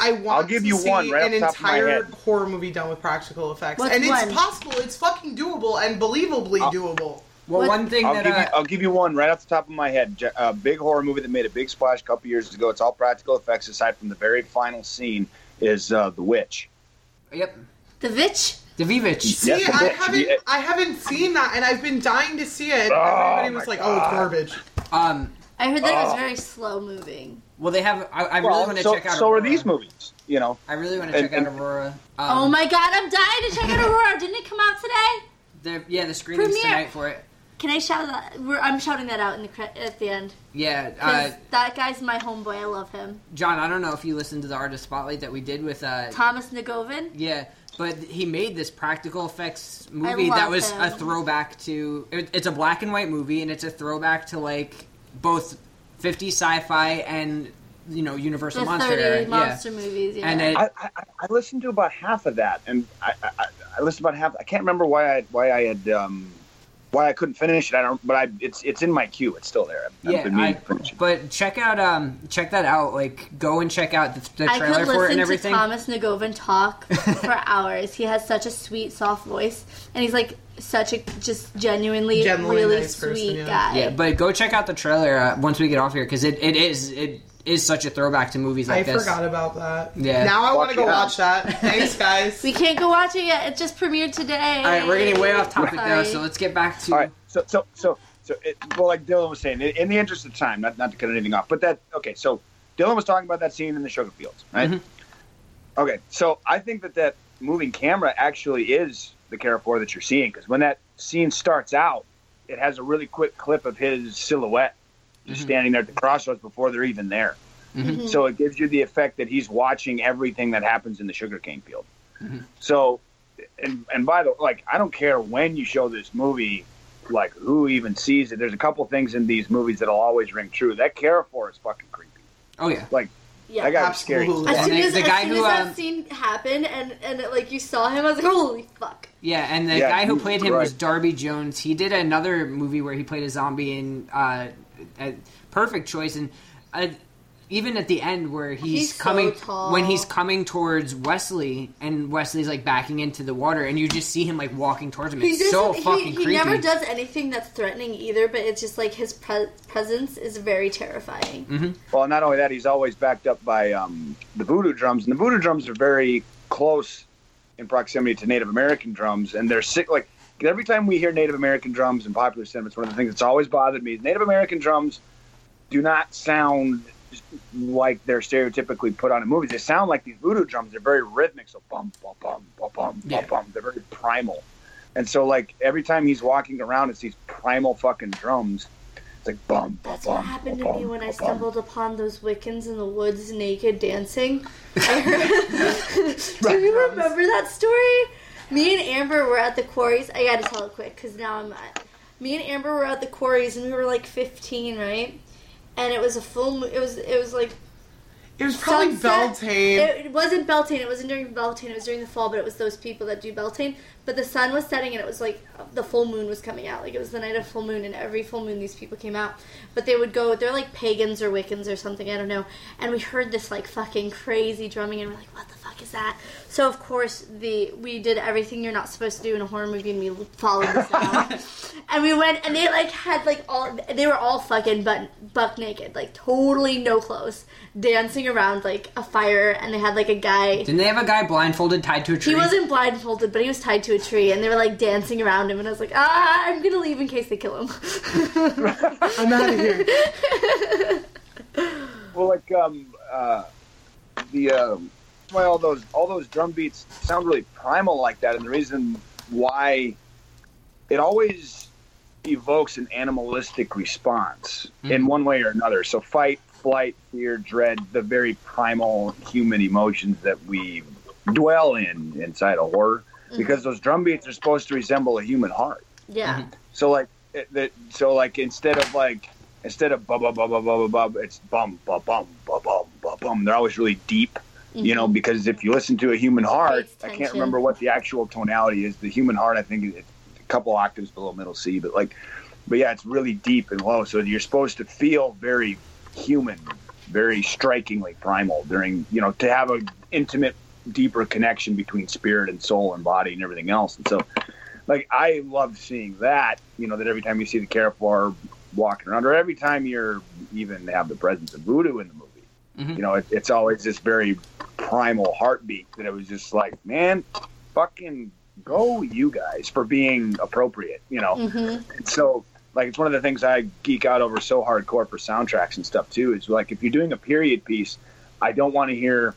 I want I'll give to you see one right an the top of my entire horror movie done with practical effects, What's and it's one? possible. It's fucking doable and believably doable. Well, What- one thing I'll that give you. uh, I'll give you one right off the top of my head. A big horror movie that made a big splash a couple years ago. It's all practical effects, aside from the very final scene. Is uh, the witch? yep, The Vitch. Davivich. See, Yes, I it- haven't, it- I haven't seen that, and I've been dying to see it. Oh, Everybody was my like, "Oh, it's garbage." Um, I heard that it was Oh. very slow moving. well, they have. I, I really want to so, check out. so are these movies. You know, I really want to And- check out Aurora. Um, oh my god, I'm dying to check out Aurora. Didn't it come out today? the, yeah, the screenings Premiere. tonight for it. Can I shout that? We're, I'm shouting that out in the cre- at the end. Yeah, uh, that guy's my homeboy. I love him. John. I don't know if you listened to the artist spotlight that we did with. Uh, Thomas Nagovin. yeah, but he made this practical effects movie love that was a throwback to. It, it's a black and white movie, and it's a throwback to like both 50 sci-fi and you know Universal The Monster monster yeah. movies. Yeah. And it, I, I, I listened to about half of that, and I, I, I listened about half. I can't remember why I why I had um, why I couldn't finish it. I don't, but I it's it's in my queue. It's still there. I've, I've yeah, been I, to it. but check out um check that out. Like go and check out the, the I trailer could for it listen and to everything. Thomas Nagovin talk for hours. He has such a sweet, soft voice, and he's like such a just genuinely, Genuinely really nice person, sweet yeah. guy. Yeah, but go check out the trailer uh, once we get off here because it, it is it is such a throwback to movies like this. I this. forgot about that. Yeah. Now I want to go out. watch that. Thanks, guys. we can't go watch it yet. It just premiered today. All right, we're getting way off topic now, Sorry. so let's get back to. All right, so so so so it, well, like Dylan was saying, in, in the interest of time, not not to cut anything off, but that okay. So Dylan was talking about that scene in the sugar fields, right? Mhm. Okay, so I think that that moving camera actually is the Carrefour that you're seeing because when that scene starts out, it has a really quick clip of his silhouette just Mhm. standing there at the crossroads before they're even there. Mhm. So it gives you the effect that he's watching everything that happens in the sugarcane field. Mhm. So, and and by the like, I don't care when you show this movie, like who even sees it. There's a couple things in these movies that'll always ring true. That Carrefour is fucking creepy. Oh yeah, like Yeah. That guy was scary. As soon the- as, the as, guy soon who, as that um, scene happened and and it, like you saw him, I was like, holy fuck. yeah, and the Yeah, guy who he- played him was. Darby Jones. He did another movie where he played a zombie in uh, a perfect choice, and uh, even at the end where he's, He's so coming tall. when he's coming towards Wesley, and Wesley's like backing into the water, and you just see him like walking towards him. He It's doesn't- so he, fucking he creepy. never does anything that's threatening either, but it's just like his pre- presence is very terrifying. Mm-hmm. Well, not only that, he's always backed up by um, the voodoo drums, and the voodoo drums are very close in proximity to Native American drums, and they're sick. Like every time we hear Native American drums in popular cinema, it's one of the things that's always bothered me. Native American drums do not sound like they're stereotypically put on in movies. They sound like these voodoo drums. They're very rhythmic, so bum bum bum bum bum Yeah. bum bum. They're very primal, and so like every time he's walking around, it's these primal fucking drums. It's like bum bum That's bum. what happened to bum, me when I bum, stumbled upon those Wiccans in the woods naked dancing. I heard. Do you remember that story? Me and Amber were at the quarries. I gotta tell it quick because now I'm. at. Me and Amber were at the quarries and we were like 15, right? And it was a full. It was. It was like It was probably Sunset- Beltane. It, it wasn't Beltane. It wasn't during Beltane. It was during the fall, but it was those people that do Beltane. But the sun was setting, and it was like the full moon was coming out. Like it was the night of full moon, and every full moon these people came out. But they would go. They're like pagans or Wiccans or something. I don't know. And we heard this like fucking crazy drumming, and we're like, "What the fuck is that?" So of course the we did everything you're not supposed to do in a horror movie, and we followed the sound. and we went, and they like had like all. They were all fucking butt buck naked, like totally no clothes, dancing around like a fire, and they had like a guy. Didn't they have a guy blindfolded tied to a tree? He wasn't blindfolded, but he was tied to a tree, and they were like dancing around him. And I was like, ah, I'm gonna leave in case they kill him. I'm out of here. Well, like um, uh, the um, why all those all those drum beats sound really primal like that, and the reason why it always evokes an animalistic response in one way or another. So fight, flight, fear, dread, the very primal human emotions that we dwell in inside a horror, Mm-hmm. because those drum beats are supposed to resemble a human heart. Yeah. Mm-hmm. So like it, the, so like instead of like instead of bum bum bum bum bum bum, bum it's bum bum bum bum bum bum bum. They're always really deep, you know, because if you listen to a human heart, I can't remember what the actual tonality is. The human heart, I think, it's a couple octaves below middle C, but like, but yeah, it's really deep and low. So you're supposed to feel very human, very strikingly primal during, you know, to have an intimate, deeper connection between spirit and soul and body and everything else. And so, like, I love seeing that, you know, that every time you see the Carrefour walking around, or every time you're even have the presence of voodoo in the movie, you know, it, it's always this very primal heartbeat that it was just like, man, fucking go, you guys, for being appropriate, you know. Mm-hmm. And so like it's one of the things I geek out over so hardcore for soundtracks and stuff too. Is like if you're doing a period piece, I don't want to hear.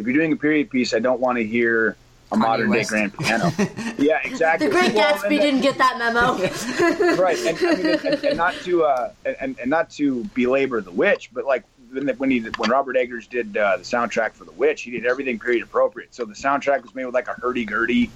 If you're doing a period piece, I don't want to hear a modern day grand piano. yeah, exactly. The Great Well, Gatsby didn't get that memo. right, and, I mean, and, and not to uh, and, and not to belabor the witch, but like when when he when Robert Eggers did uh, the soundtrack for the witch, he did everything period appropriate. So the soundtrack was made with like a hurdy gurdy.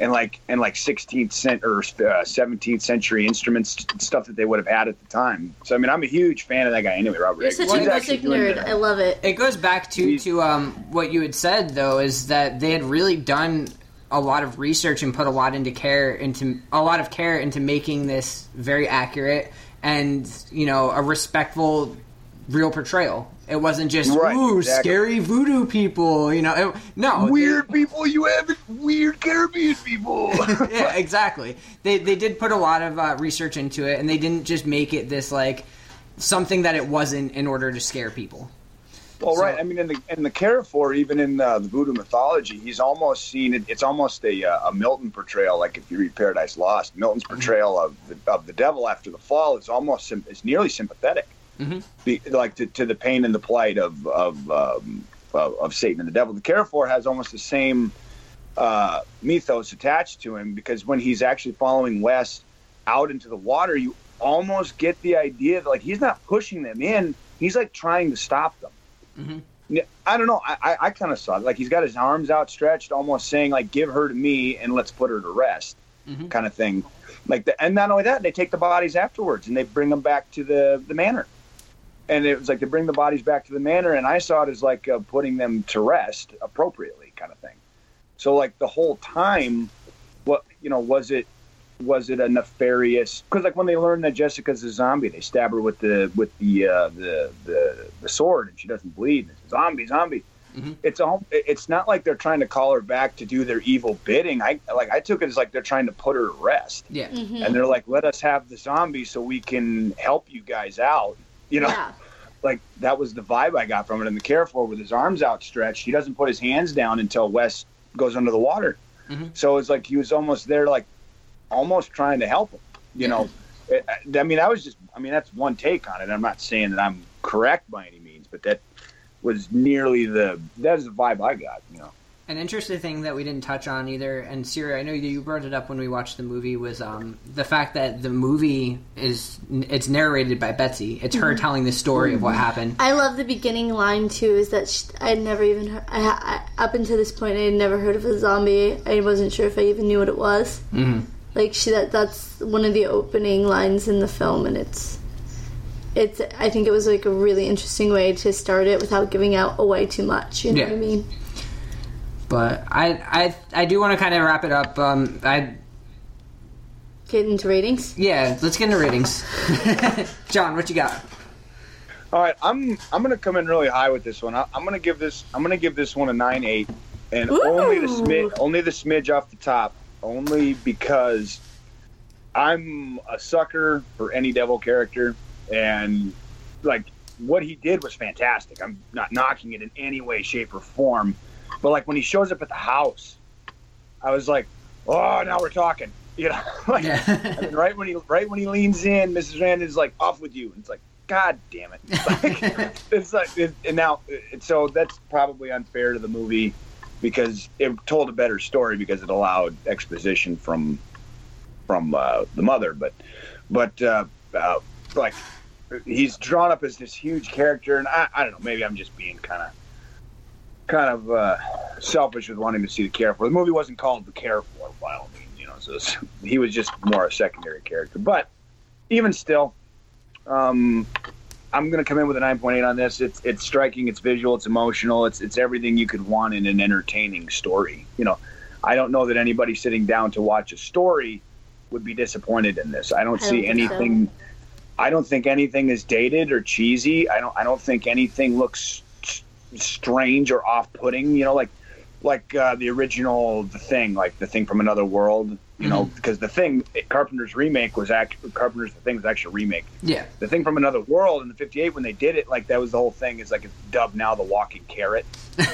And like and like 16th cent or uh, 17th century instruments stuff that they would have had at the time. So I mean, I'm a huge fan of that guy anyway, Robert. You're Eggers. such a music nerd. I love it. It goes back to He's- to um, what you had said though, is that they had really done a lot of research and put a lot into care into a lot of care into making this very accurate and you know a respectful, real portrayal. It wasn't just Right, ooh exactly. scary voodoo people, you know. It, no, weird people you have weird Caribbean people. yeah, exactly. They they did put a lot of uh, research into it, and they didn't just make it this like something that it wasn't in order to scare people. well, So- right. I mean, in the in the Carrefour, even in uh, the voodoo mythology, he's almost seen it. It's almost a uh, a Milton portrayal. Like if you read Paradise Lost, Milton's portrayal of the of the devil after the fall is almost is nearly sympathetic, Mhm. Be, like to, to the pain and the plight of of, um, of of Satan and the devil. The Carrefour has almost the same uh, mythos attached to him because when he's actually following West out into the water, you almost get the idea that like he's not pushing them in; he's like trying to stop them. Yeah, I don't know. I, I, I kind of saw it. Like he's got his arms outstretched, almost saying like, "Give her to me and let's put her to rest," kind of thing. Like, the, and not only that, they take the bodies afterwards and they bring them back to the the manor. And it was like to bring the bodies back to the manor, and I saw it as like uh, putting them to rest appropriately, kind of thing. So like the whole time, what you know was it was it a nefarious? Because like when they learn that Jessica's a zombie, they stab her with the with the uh, the, the the sword, and she doesn't bleed. It's a zombie, zombie. It's all. It's not like they're trying to call her back to do their evil bidding. I like I took it as like they're trying to put her to rest, Yeah. and they're like, "Let us have the zombie so we can help you guys out." You know, Yeah. like that was the vibe I got from it. And the Carrefour with his arms outstretched, he doesn't put his hands down until Wes goes under the water. Mm-hmm. So it's like he was almost there, like almost trying to help him. You know, It- I mean, I was just, I mean, that's one take on it. I'm not saying that I'm correct by any means, but that was nearly the that is the vibe I got. You know. An interesting thing that we didn't touch on either, and Siri, I know you brought it up when we watched the movie, was um, the fact that the movie is it's narrated by Betsy. It's her telling the story of what happened. I love the beginning line too. Is that sh I'd never even heard, I, I, up until this point I had never heard of a zombie. I wasn't sure if I even knew what it was. Mm-hmm. Like she that that's one of the opening lines in the film, and it's it's. I think it was like a really interesting way to start it without giving out away too much. You know Yeah. what I mean? But I I I do want to kind of wrap it up. Um, I Get into ratings. yeah, let's get into ratings. John, what you got? All right, I'm I'm gonna come in really high with this one. I, I'm gonna give this I'm gonna give this one a nine eight, and Ooh. only the smidge only the smidge off the top, only because I'm a sucker for any devil character, and like what he did was fantastic. I'm not knocking it in any way, shape, or form, but like when he shows up at the house, I was like, oh, now we're talking. You know, like, Yeah. right when he right when he leans in, Mrs. Rand is like off with you, and it's like, God damn it! Like, it's like, it, and now, it, so that's probably unfair to the movie because it told a better story because it allowed exposition from from uh, the mother, but but uh, uh, like he's drawn up as this huge character, and I, I don't know. Maybe I'm just being kind of kind of uh, selfish with wanting to see the Carrefour. The movie wasn't called The Carrefour by all means, you know. So he was just more a secondary character. But even still, um, I'm going to come in with a 9.8 on this. It's it's striking, it's visual, it's emotional, it's it's everything you could want in an entertaining story. You know, I don't know that anybody sitting down to watch a story would be disappointed in this. I don't I see don't so. anything. I don't think anything is dated or cheesy. I don't. I don't think anything looks strange or off-putting. You know, like like uh, the original The Thing, like the Thing from Another World. You know, because the Thing, Carpenter's remake was actually Carpenter's The Thing was actually a remake. Yeah. The Thing from Another World in the '58 when they did it, like that was the whole thing. Is like it's dubbed now the Walking Carrot.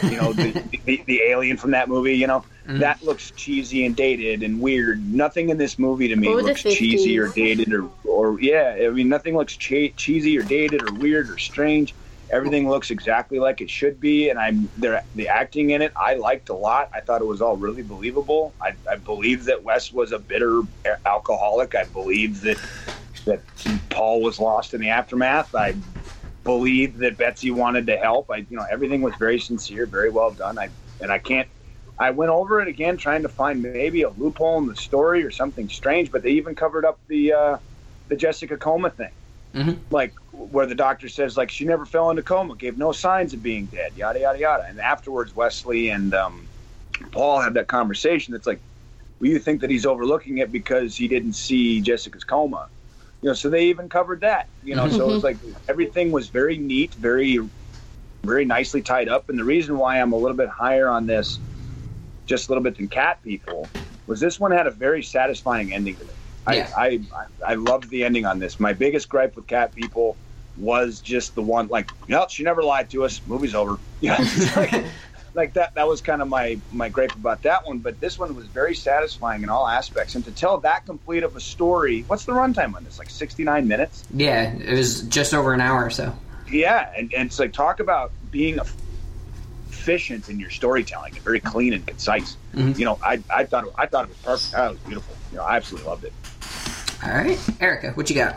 You know, the, the the alien from that movie. You know, that looks cheesy and dated and weird. Nothing in this movie to me Or the looks cheesy or dated or or yeah. I mean, nothing looks che- cheesy or dated or weird or strange. Everything looks exactly like it should be, and I'm there. The acting in it, I liked a lot. I thought it was all really believable. I, I believe that Wes was a bitter alcoholic. I believe that that Paul was lost in the aftermath. I believe that Betsy wanted to help. I, you know, everything was very sincere, very well done. I and I can't. I went over it again, trying to find maybe a loophole in the story or something strange. But they even covered up the uh, the Jessica Coma thing, Mhm. like where the doctor says like she never fell into coma, gave no signs of being dead, yada yada yada. And afterwards, Wesley and um, Paul have that conversation. That's like, well, you think that he's overlooking it because he didn't see Jessica's coma, you know? So they even covered that, you know. So it was like everything was very neat, very, very nicely tied up. And the reason why I'm a little bit higher on this, just a little bit than Cat People, was this one had a very satisfying ending to it. Yeah. I, I, I I loved the ending on this. My biggest gripe with Cat People was just the one like, no, she never lied to us. Movie's over. Yeah, like, like that. That was kind of my my gripe about that one. But this one was very satisfying in all aspects. And to tell that complete of a story, what's the runtime on this? Like sixty nine minutes. Yeah, it was just over an hour or so. Yeah, and, and it's like talk about being efficient in your storytelling and very clean and concise. Mhm. You know, I, I thought it, I thought it was perfect. I thought it was beautiful. You know, I absolutely loved it. All right, Erica, what you got?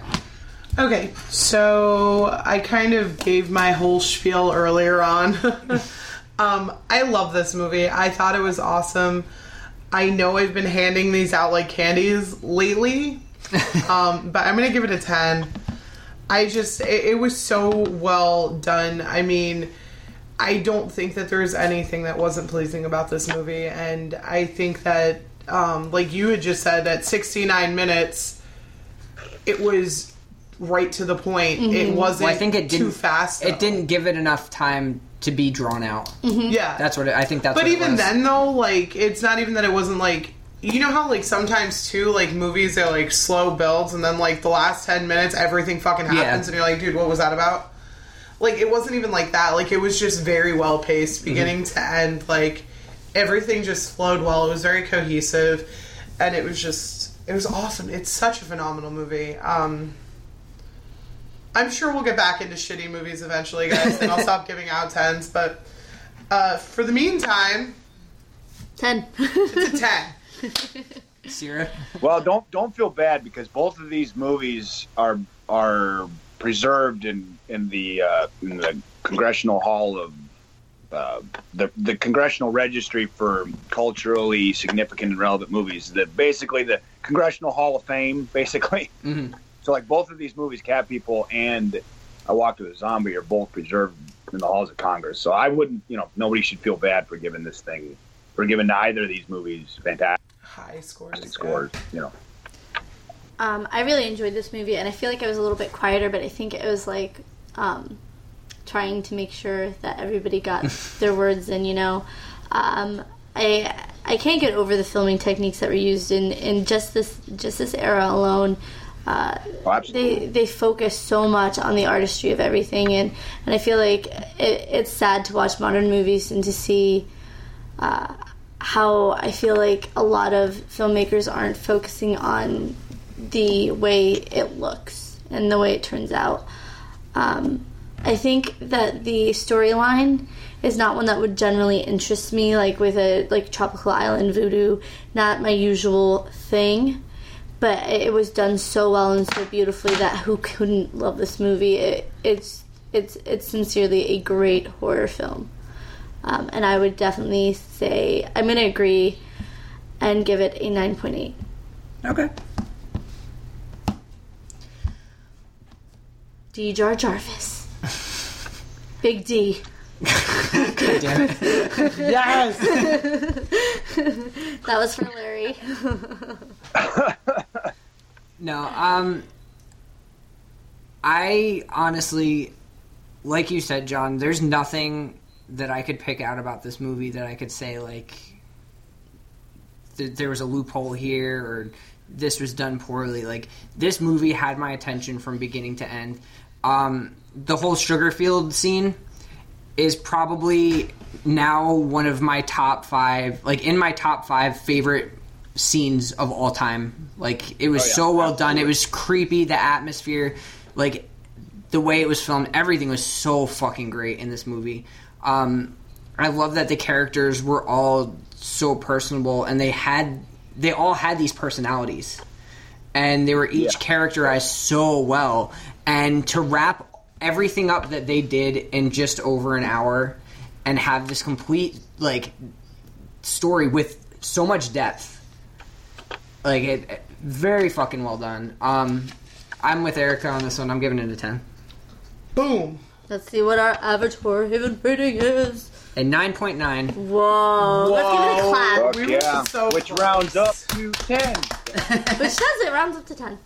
Okay, so I kind of gave my whole spiel earlier on. um, I love this movie. I thought it was awesome. I know I've been handing these out like candies lately, um, but I'm gonna give it a ten. I just it, it was so well done. I mean, I don't think that there's anything that wasn't pleasing about this movie, and I think that, um, like you had just said, at 69 minutes, it was right to the point. It mm-hmm. wasn't Well, I think it too didn't fast. It didn't give it enough time to be drawn out. Mm-hmm. Yeah, That's what it, I think. That's. but what it even was. then, though, like it's not even that it wasn't like you know how like sometimes too like movies are like slow builds and then like the last ten minutes everything fucking happens Yeah. and you're like, dude, what was that about? Like it wasn't even like that. Like it was just very well paced, mm-hmm. beginning to end. Like everything just flowed well. It was very cohesive, and it was just it was awesome. It's such a phenomenal movie. Um, I'm sure we'll get back into shitty movies eventually, guys, and I'll stop giving out tens. But uh, for the meantime, Ten. it's a ten. Sierra. Well, don't don't feel bad because both of these movies are are preserved in in the uh, in the Congressional Hall of uh, the the Congressional Registry for culturally significant and relevant movies. The basically the Congressional Hall of Fame, basically. Mhm. So like both of these movies, Cat People and I Walked with a Zombie, are both preserved in the halls of Congress. So I wouldn't, you know, nobody should feel bad for giving this thing for giving either of these movies fantastic High scores. scores. You know. Um, I really enjoyed this movie, and I feel like I was a little bit quieter, but I think it was like um, trying to make sure that everybody got their words in. You know, um, I I can't get over the filming techniques that were used in, in just this just this era alone. Uh, Oh, they they focus so much on the artistry of everything, and and I feel like it, it's sad to watch modern movies and to see uh, how I feel like a lot of filmmakers aren't focusing on the way it looks and the way it turns out. Um, I think that the storyline is not one that would generally interest me, like with a like tropical island voodoo, not my usual thing. But it was done so well and so beautifully that who couldn't love this movie? It, it's it's it's sincerely a great horror film, um, and I would definitely say I'm gonna agree and give it a nine point eight. Okay. D. Jar Jarvis, Big D. Yes. That was for Larry. No, um, I honestly, like you said, John, there's nothing that I could pick out about this movie that I could say, like, th- there was a loophole here or this was done poorly. Like, this movie had my attention from beginning to end. Um, the whole Sugarfield scene is probably now one of my top five, like, in my top five favorite scenes of all time. Like it was Oh, yeah, so well done. It was creepy. The atmosphere, like the way it was filmed, everything was so fucking great in this movie. Um, I love that the characters were all so personable and they had they all had these personalities and they were each Yeah. characterized so well and to wrap everything up that they did in just over an hour and have this complete like story with so much depth like it, it- very fucking well done um i'm with erica on this one i'm giving it a 10 Boom. Let's see what our average horror haven rating is. a 9.9 Whoa. Let's give it a clap. Fuck We were yeah. so Which close. rounds up to 10. Which does it rounds up to 10.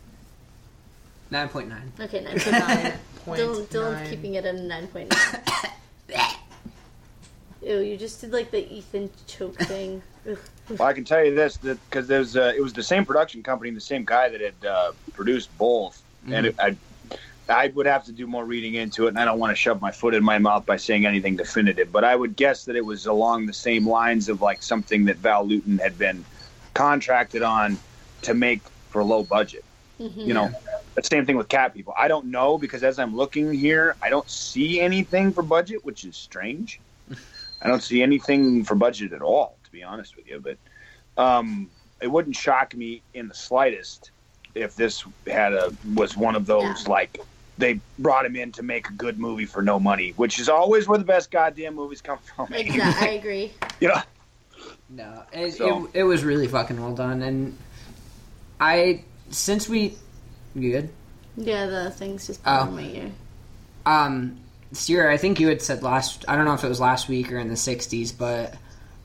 9.9 Okay, 9.9. Point Dylan, Dylan's nine. keeping it at a 9.9. Ew, you just did like the Ethan choke thing. Well, I can tell you this that because there's uh, it was the same production company, the same guy that had uh, produced both, and it, I I would have to do more reading into it, and I don't want to shove my foot in my mouth by saying anything definitive, but I would guess that it was along the same lines of like something that Val Lewton had been contracted on to make for low budget. You know, the same thing with Cat People. I don't know because as I'm looking here, I don't see anything for budget, which is strange. I don't see anything for budget at all, to be honest with you. But um, it wouldn't shock me in the slightest if this had a was one of those Yeah. like they brought him in to make a good movie for no money, which is always where the best goddamn movies come from. Exactly, I agree. you know, No, it, So- it, it was really fucking well done, and I since we you good. Yeah, the thing's just Oh. my ear. Um, Sierra, I think you had said last. I don't know if it was last week or in the '60s, but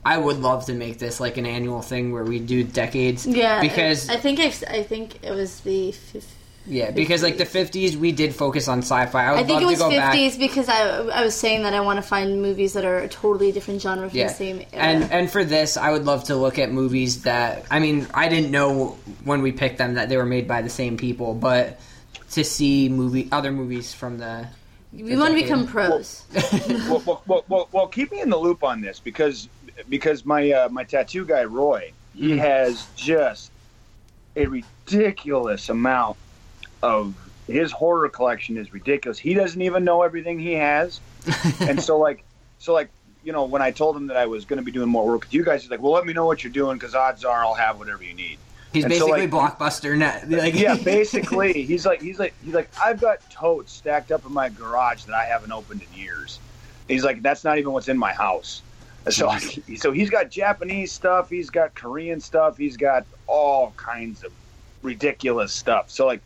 I would love to make this like an annual thing where we do decades. Yeah, because I, I think I've, I think it was the. Fif- yeah, because like the '50s, we did focus on sci-fi. I would I think love it was to go back. fifties because I, I was saying that I want to find movies that are a totally different genre from Yeah, the same era. and and for this, I would love to look at movies that I mean, I didn't know when we picked them that they were made by the same people, but to see movie other movies from the we want to become pros. well, well, well, well, well, keep me in the loop on this because because my uh, my tattoo guy Roy, he has just a ridiculous amount of his horror collection is ridiculous. He doesn't even know everything he has, and so like so like you know when I told him that I was going to be doing more work with you guys, he's like, well, let me know what you're doing because odds are I'll have whatever you need. He's And so, basically like- blockbuster net. Like, yeah, basically, he's like, he's like, he's like, I've got totes stacked up in my garage that I haven't opened in years. He's like, that's not even what's in my house. So, so he's got Japanese stuff, he's got Korean stuff, he's got all kinds of ridiculous stuff. So like,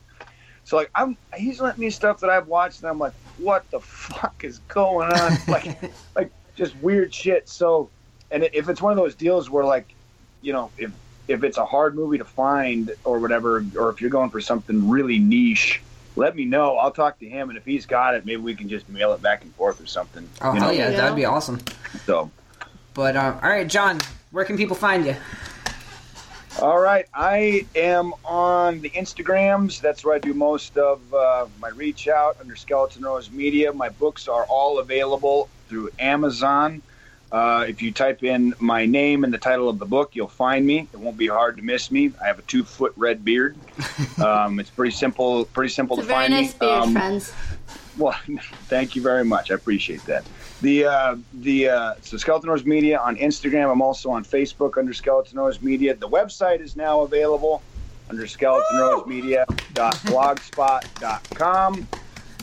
so like, I'm he's letting me stuff that I've watched, and I'm like, what the fuck is going on? like, like just weird shit. So, and if it's one of those deals where like, you know, if if it's a hard movie to find or whatever, or if you're going for something really niche, let me know. I'll talk to him, and if he's got it, maybe we can just mail it back and forth or something. oh you know? hell yeah, Yeah. that'd be awesome. So, But um, all right, John, where can people find you? All right, I am on the Instagrams. That's where I do most of uh, my reach out under Skeleton Rose Media. My books are all available through Amazon. Uh, if you type in my name and the title of the book, you'll find me. It won't be hard to miss me. I have a two foot red beard. Um, it's pretty simple. Pretty simple It's a to very find nice me. beard, Um, friends. Well, thank you very much. I appreciate that. The uh, the uh, so Skeleton Rose Media on Instagram. I'm also on Facebook under Skeleton Rose Media. The website is now available. under skeletonrosemedia.blogspot.com.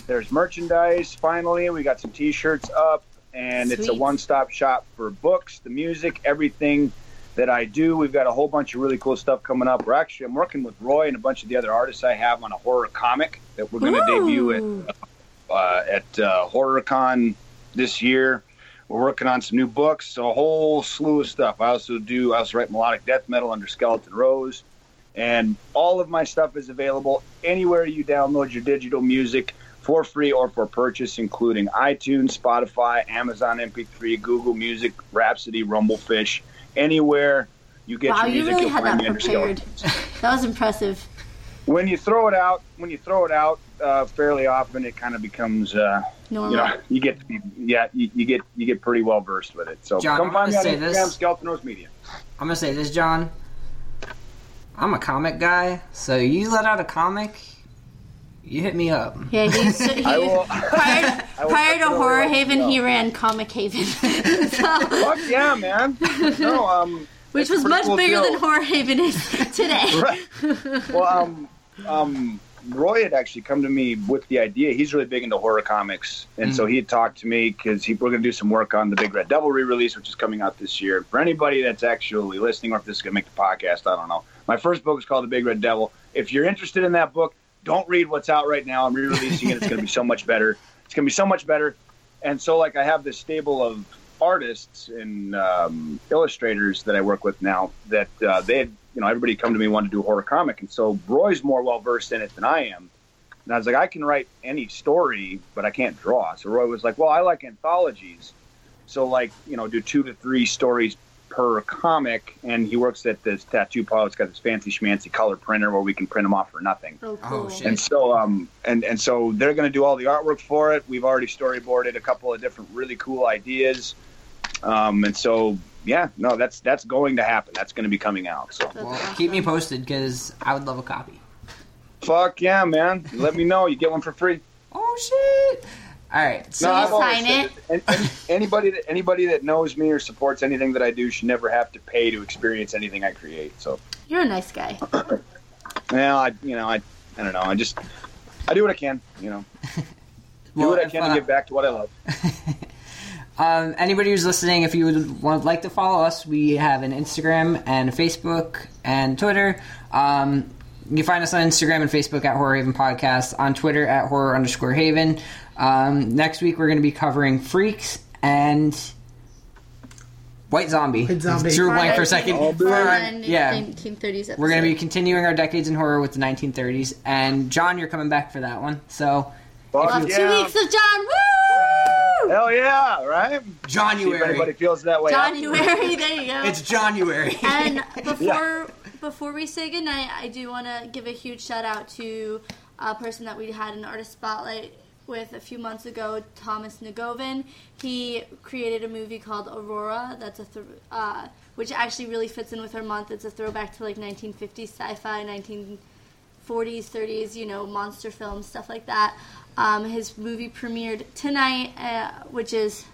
There's merchandise. Finally, we got some T-shirts up, and it's a one-stop shop for books, the music, everything that I do. We've got a whole bunch of really cool stuff coming up. We're actually I'm working with Roy and a bunch of the other artists I have on a horror comic that we're going to debut at uh, at uh, HorrorCon this year. We're working on some new books, a whole slew of stuff. I also do. I also write melodic death metal under Skeleton Rose, and all of my stuff is available anywhere you download your digital music for free or for purchase, including iTunes, Spotify, Amazon MP3, Google Music, Rhapsody, Rumblefish, anywhere you get Wow, your you music. really you'll had that prepared. That was impressive. when you throw it out, when you throw it out uh, fairly often, it kind of becomes, uh, Normal. you know, you get to be, yeah, you, you get you get pretty well versed with it. So John, come I'm find me on gonna say Instagram, this. Skeleton Rose Media. I'm gonna say this, John. I'm a comic guy, so you let out a comic, you hit me up. Yeah, he's, he, I will. prior, I will prior to Horror Haven, know. he ran Comic Haven, so, Fuck yeah, man! No, um, which was much cool bigger deal. than Horror Haven is today. right. Well, um, um, Roy had actually come to me with the idea. He's really big into horror comics, and so he had talked to me because we're going to do some work on the Big Red Devil re-release, which is coming out this year. For anybody that's actually listening, or if this is going to make the podcast, I don't know. My first book is called The Big Red Devil. If you're interested in that book, don't read what's out right now. I'm re-releasing it. It's going to be so much better. It's going to be so much better. And so, like, I have this stable of artists and um, illustrators that I work with now that uh, they had, you know, everybody come to me and wanted to do a horror comic. And so Roy's more well versed in it than I am. And I was like, I can write any story, but I can't draw. So Roy was like, well, I like anthologies. So, like, you know, do two to three stories per comic. And he works at this tattoo parlor. It's got this fancy schmancy color printer where we can print them off for nothing. Oh, cool. Oh, shit. And so, um, and and so they're going to do all the artwork for it. We've already storyboarded a couple of different really cool ideas. Um, and so, yeah, no, that's that's going to happen. That's going to be coming out. So, Well, keep me posted because I would love a copy. fuck yeah, man! Let me know. You get one for free. Oh shit! All right, so No, I've sign said it? that- and- and anybody that anybody that knows me or supports anything that I do should never have to pay to experience anything I create. So, You're a nice guy. well, I you know I I don't know. I just I do what I can. You know, do Well, what I can uh, to give back to what I love. Um, anybody who's listening, if you would want like to follow us, we have an Instagram and Facebook and Twitter. Um, you can find us on Instagram and Facebook at Horror Haven Podcast, on Twitter at Horror underscore Haven. Um, next week we're going to be covering Freaks and White Zombie. White Zombie. Drew blank for a second. Fun yeah, 1930s we're going to be continuing our decades in horror with the 1930s, and John, you're coming back for that one. So Fuck Love yeah. two weeks of John. Woo! Hell yeah, right? See if January. anybody feels that way. January. There you go. It's January. And before before we say goodnight, I do want to give a huge shout out to a person that we had an artist spotlight with a few months ago, Thomas Nagovin. He created a movie called Aurora. That's a th- uh, which actually really fits in with our month. It's a throwback to like 1950s sci-fi, 1940s, 30s, you know, monster films, stuff like that. Um, his movie premiered tonight, uh, which is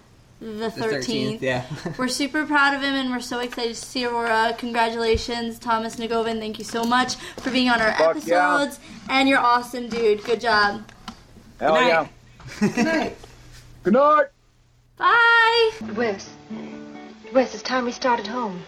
the 13th. yeah. We're super proud of him and we're so excited to see Aurora. Congratulations, Thomas Nagovin. Thank you so much for being on our Fuck yeah. episodes. And you're awesome, dude. Good job. Hell Good yeah. night. Good night. Good night. Bye. Wes. Wes, it's time we started home.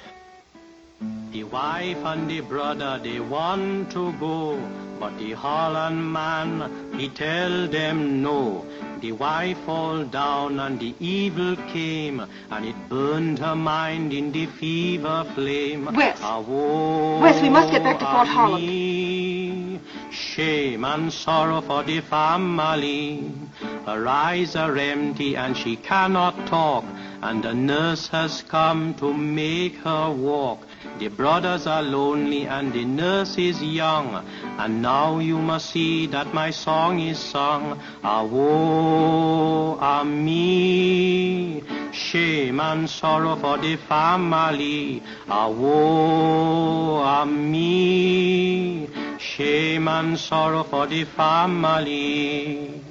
The wife and the brother they want to go, but the Holland man he tell them no. The wife fall down and the evil came, and it burned her mind in the fever flame. Wes. Ah, woe Wes, we must get back to Fort Holland. me. Shame and sorrow for the family. Her eyes are empty and she cannot talk, and the nurse has come to make her walk. The brothers are lonely and the nurse is young, and now you must see that my song is sung. Ah, woe ah me, shame and sorrow for the family. Ah, woe ah me, shame and sorrow for the family.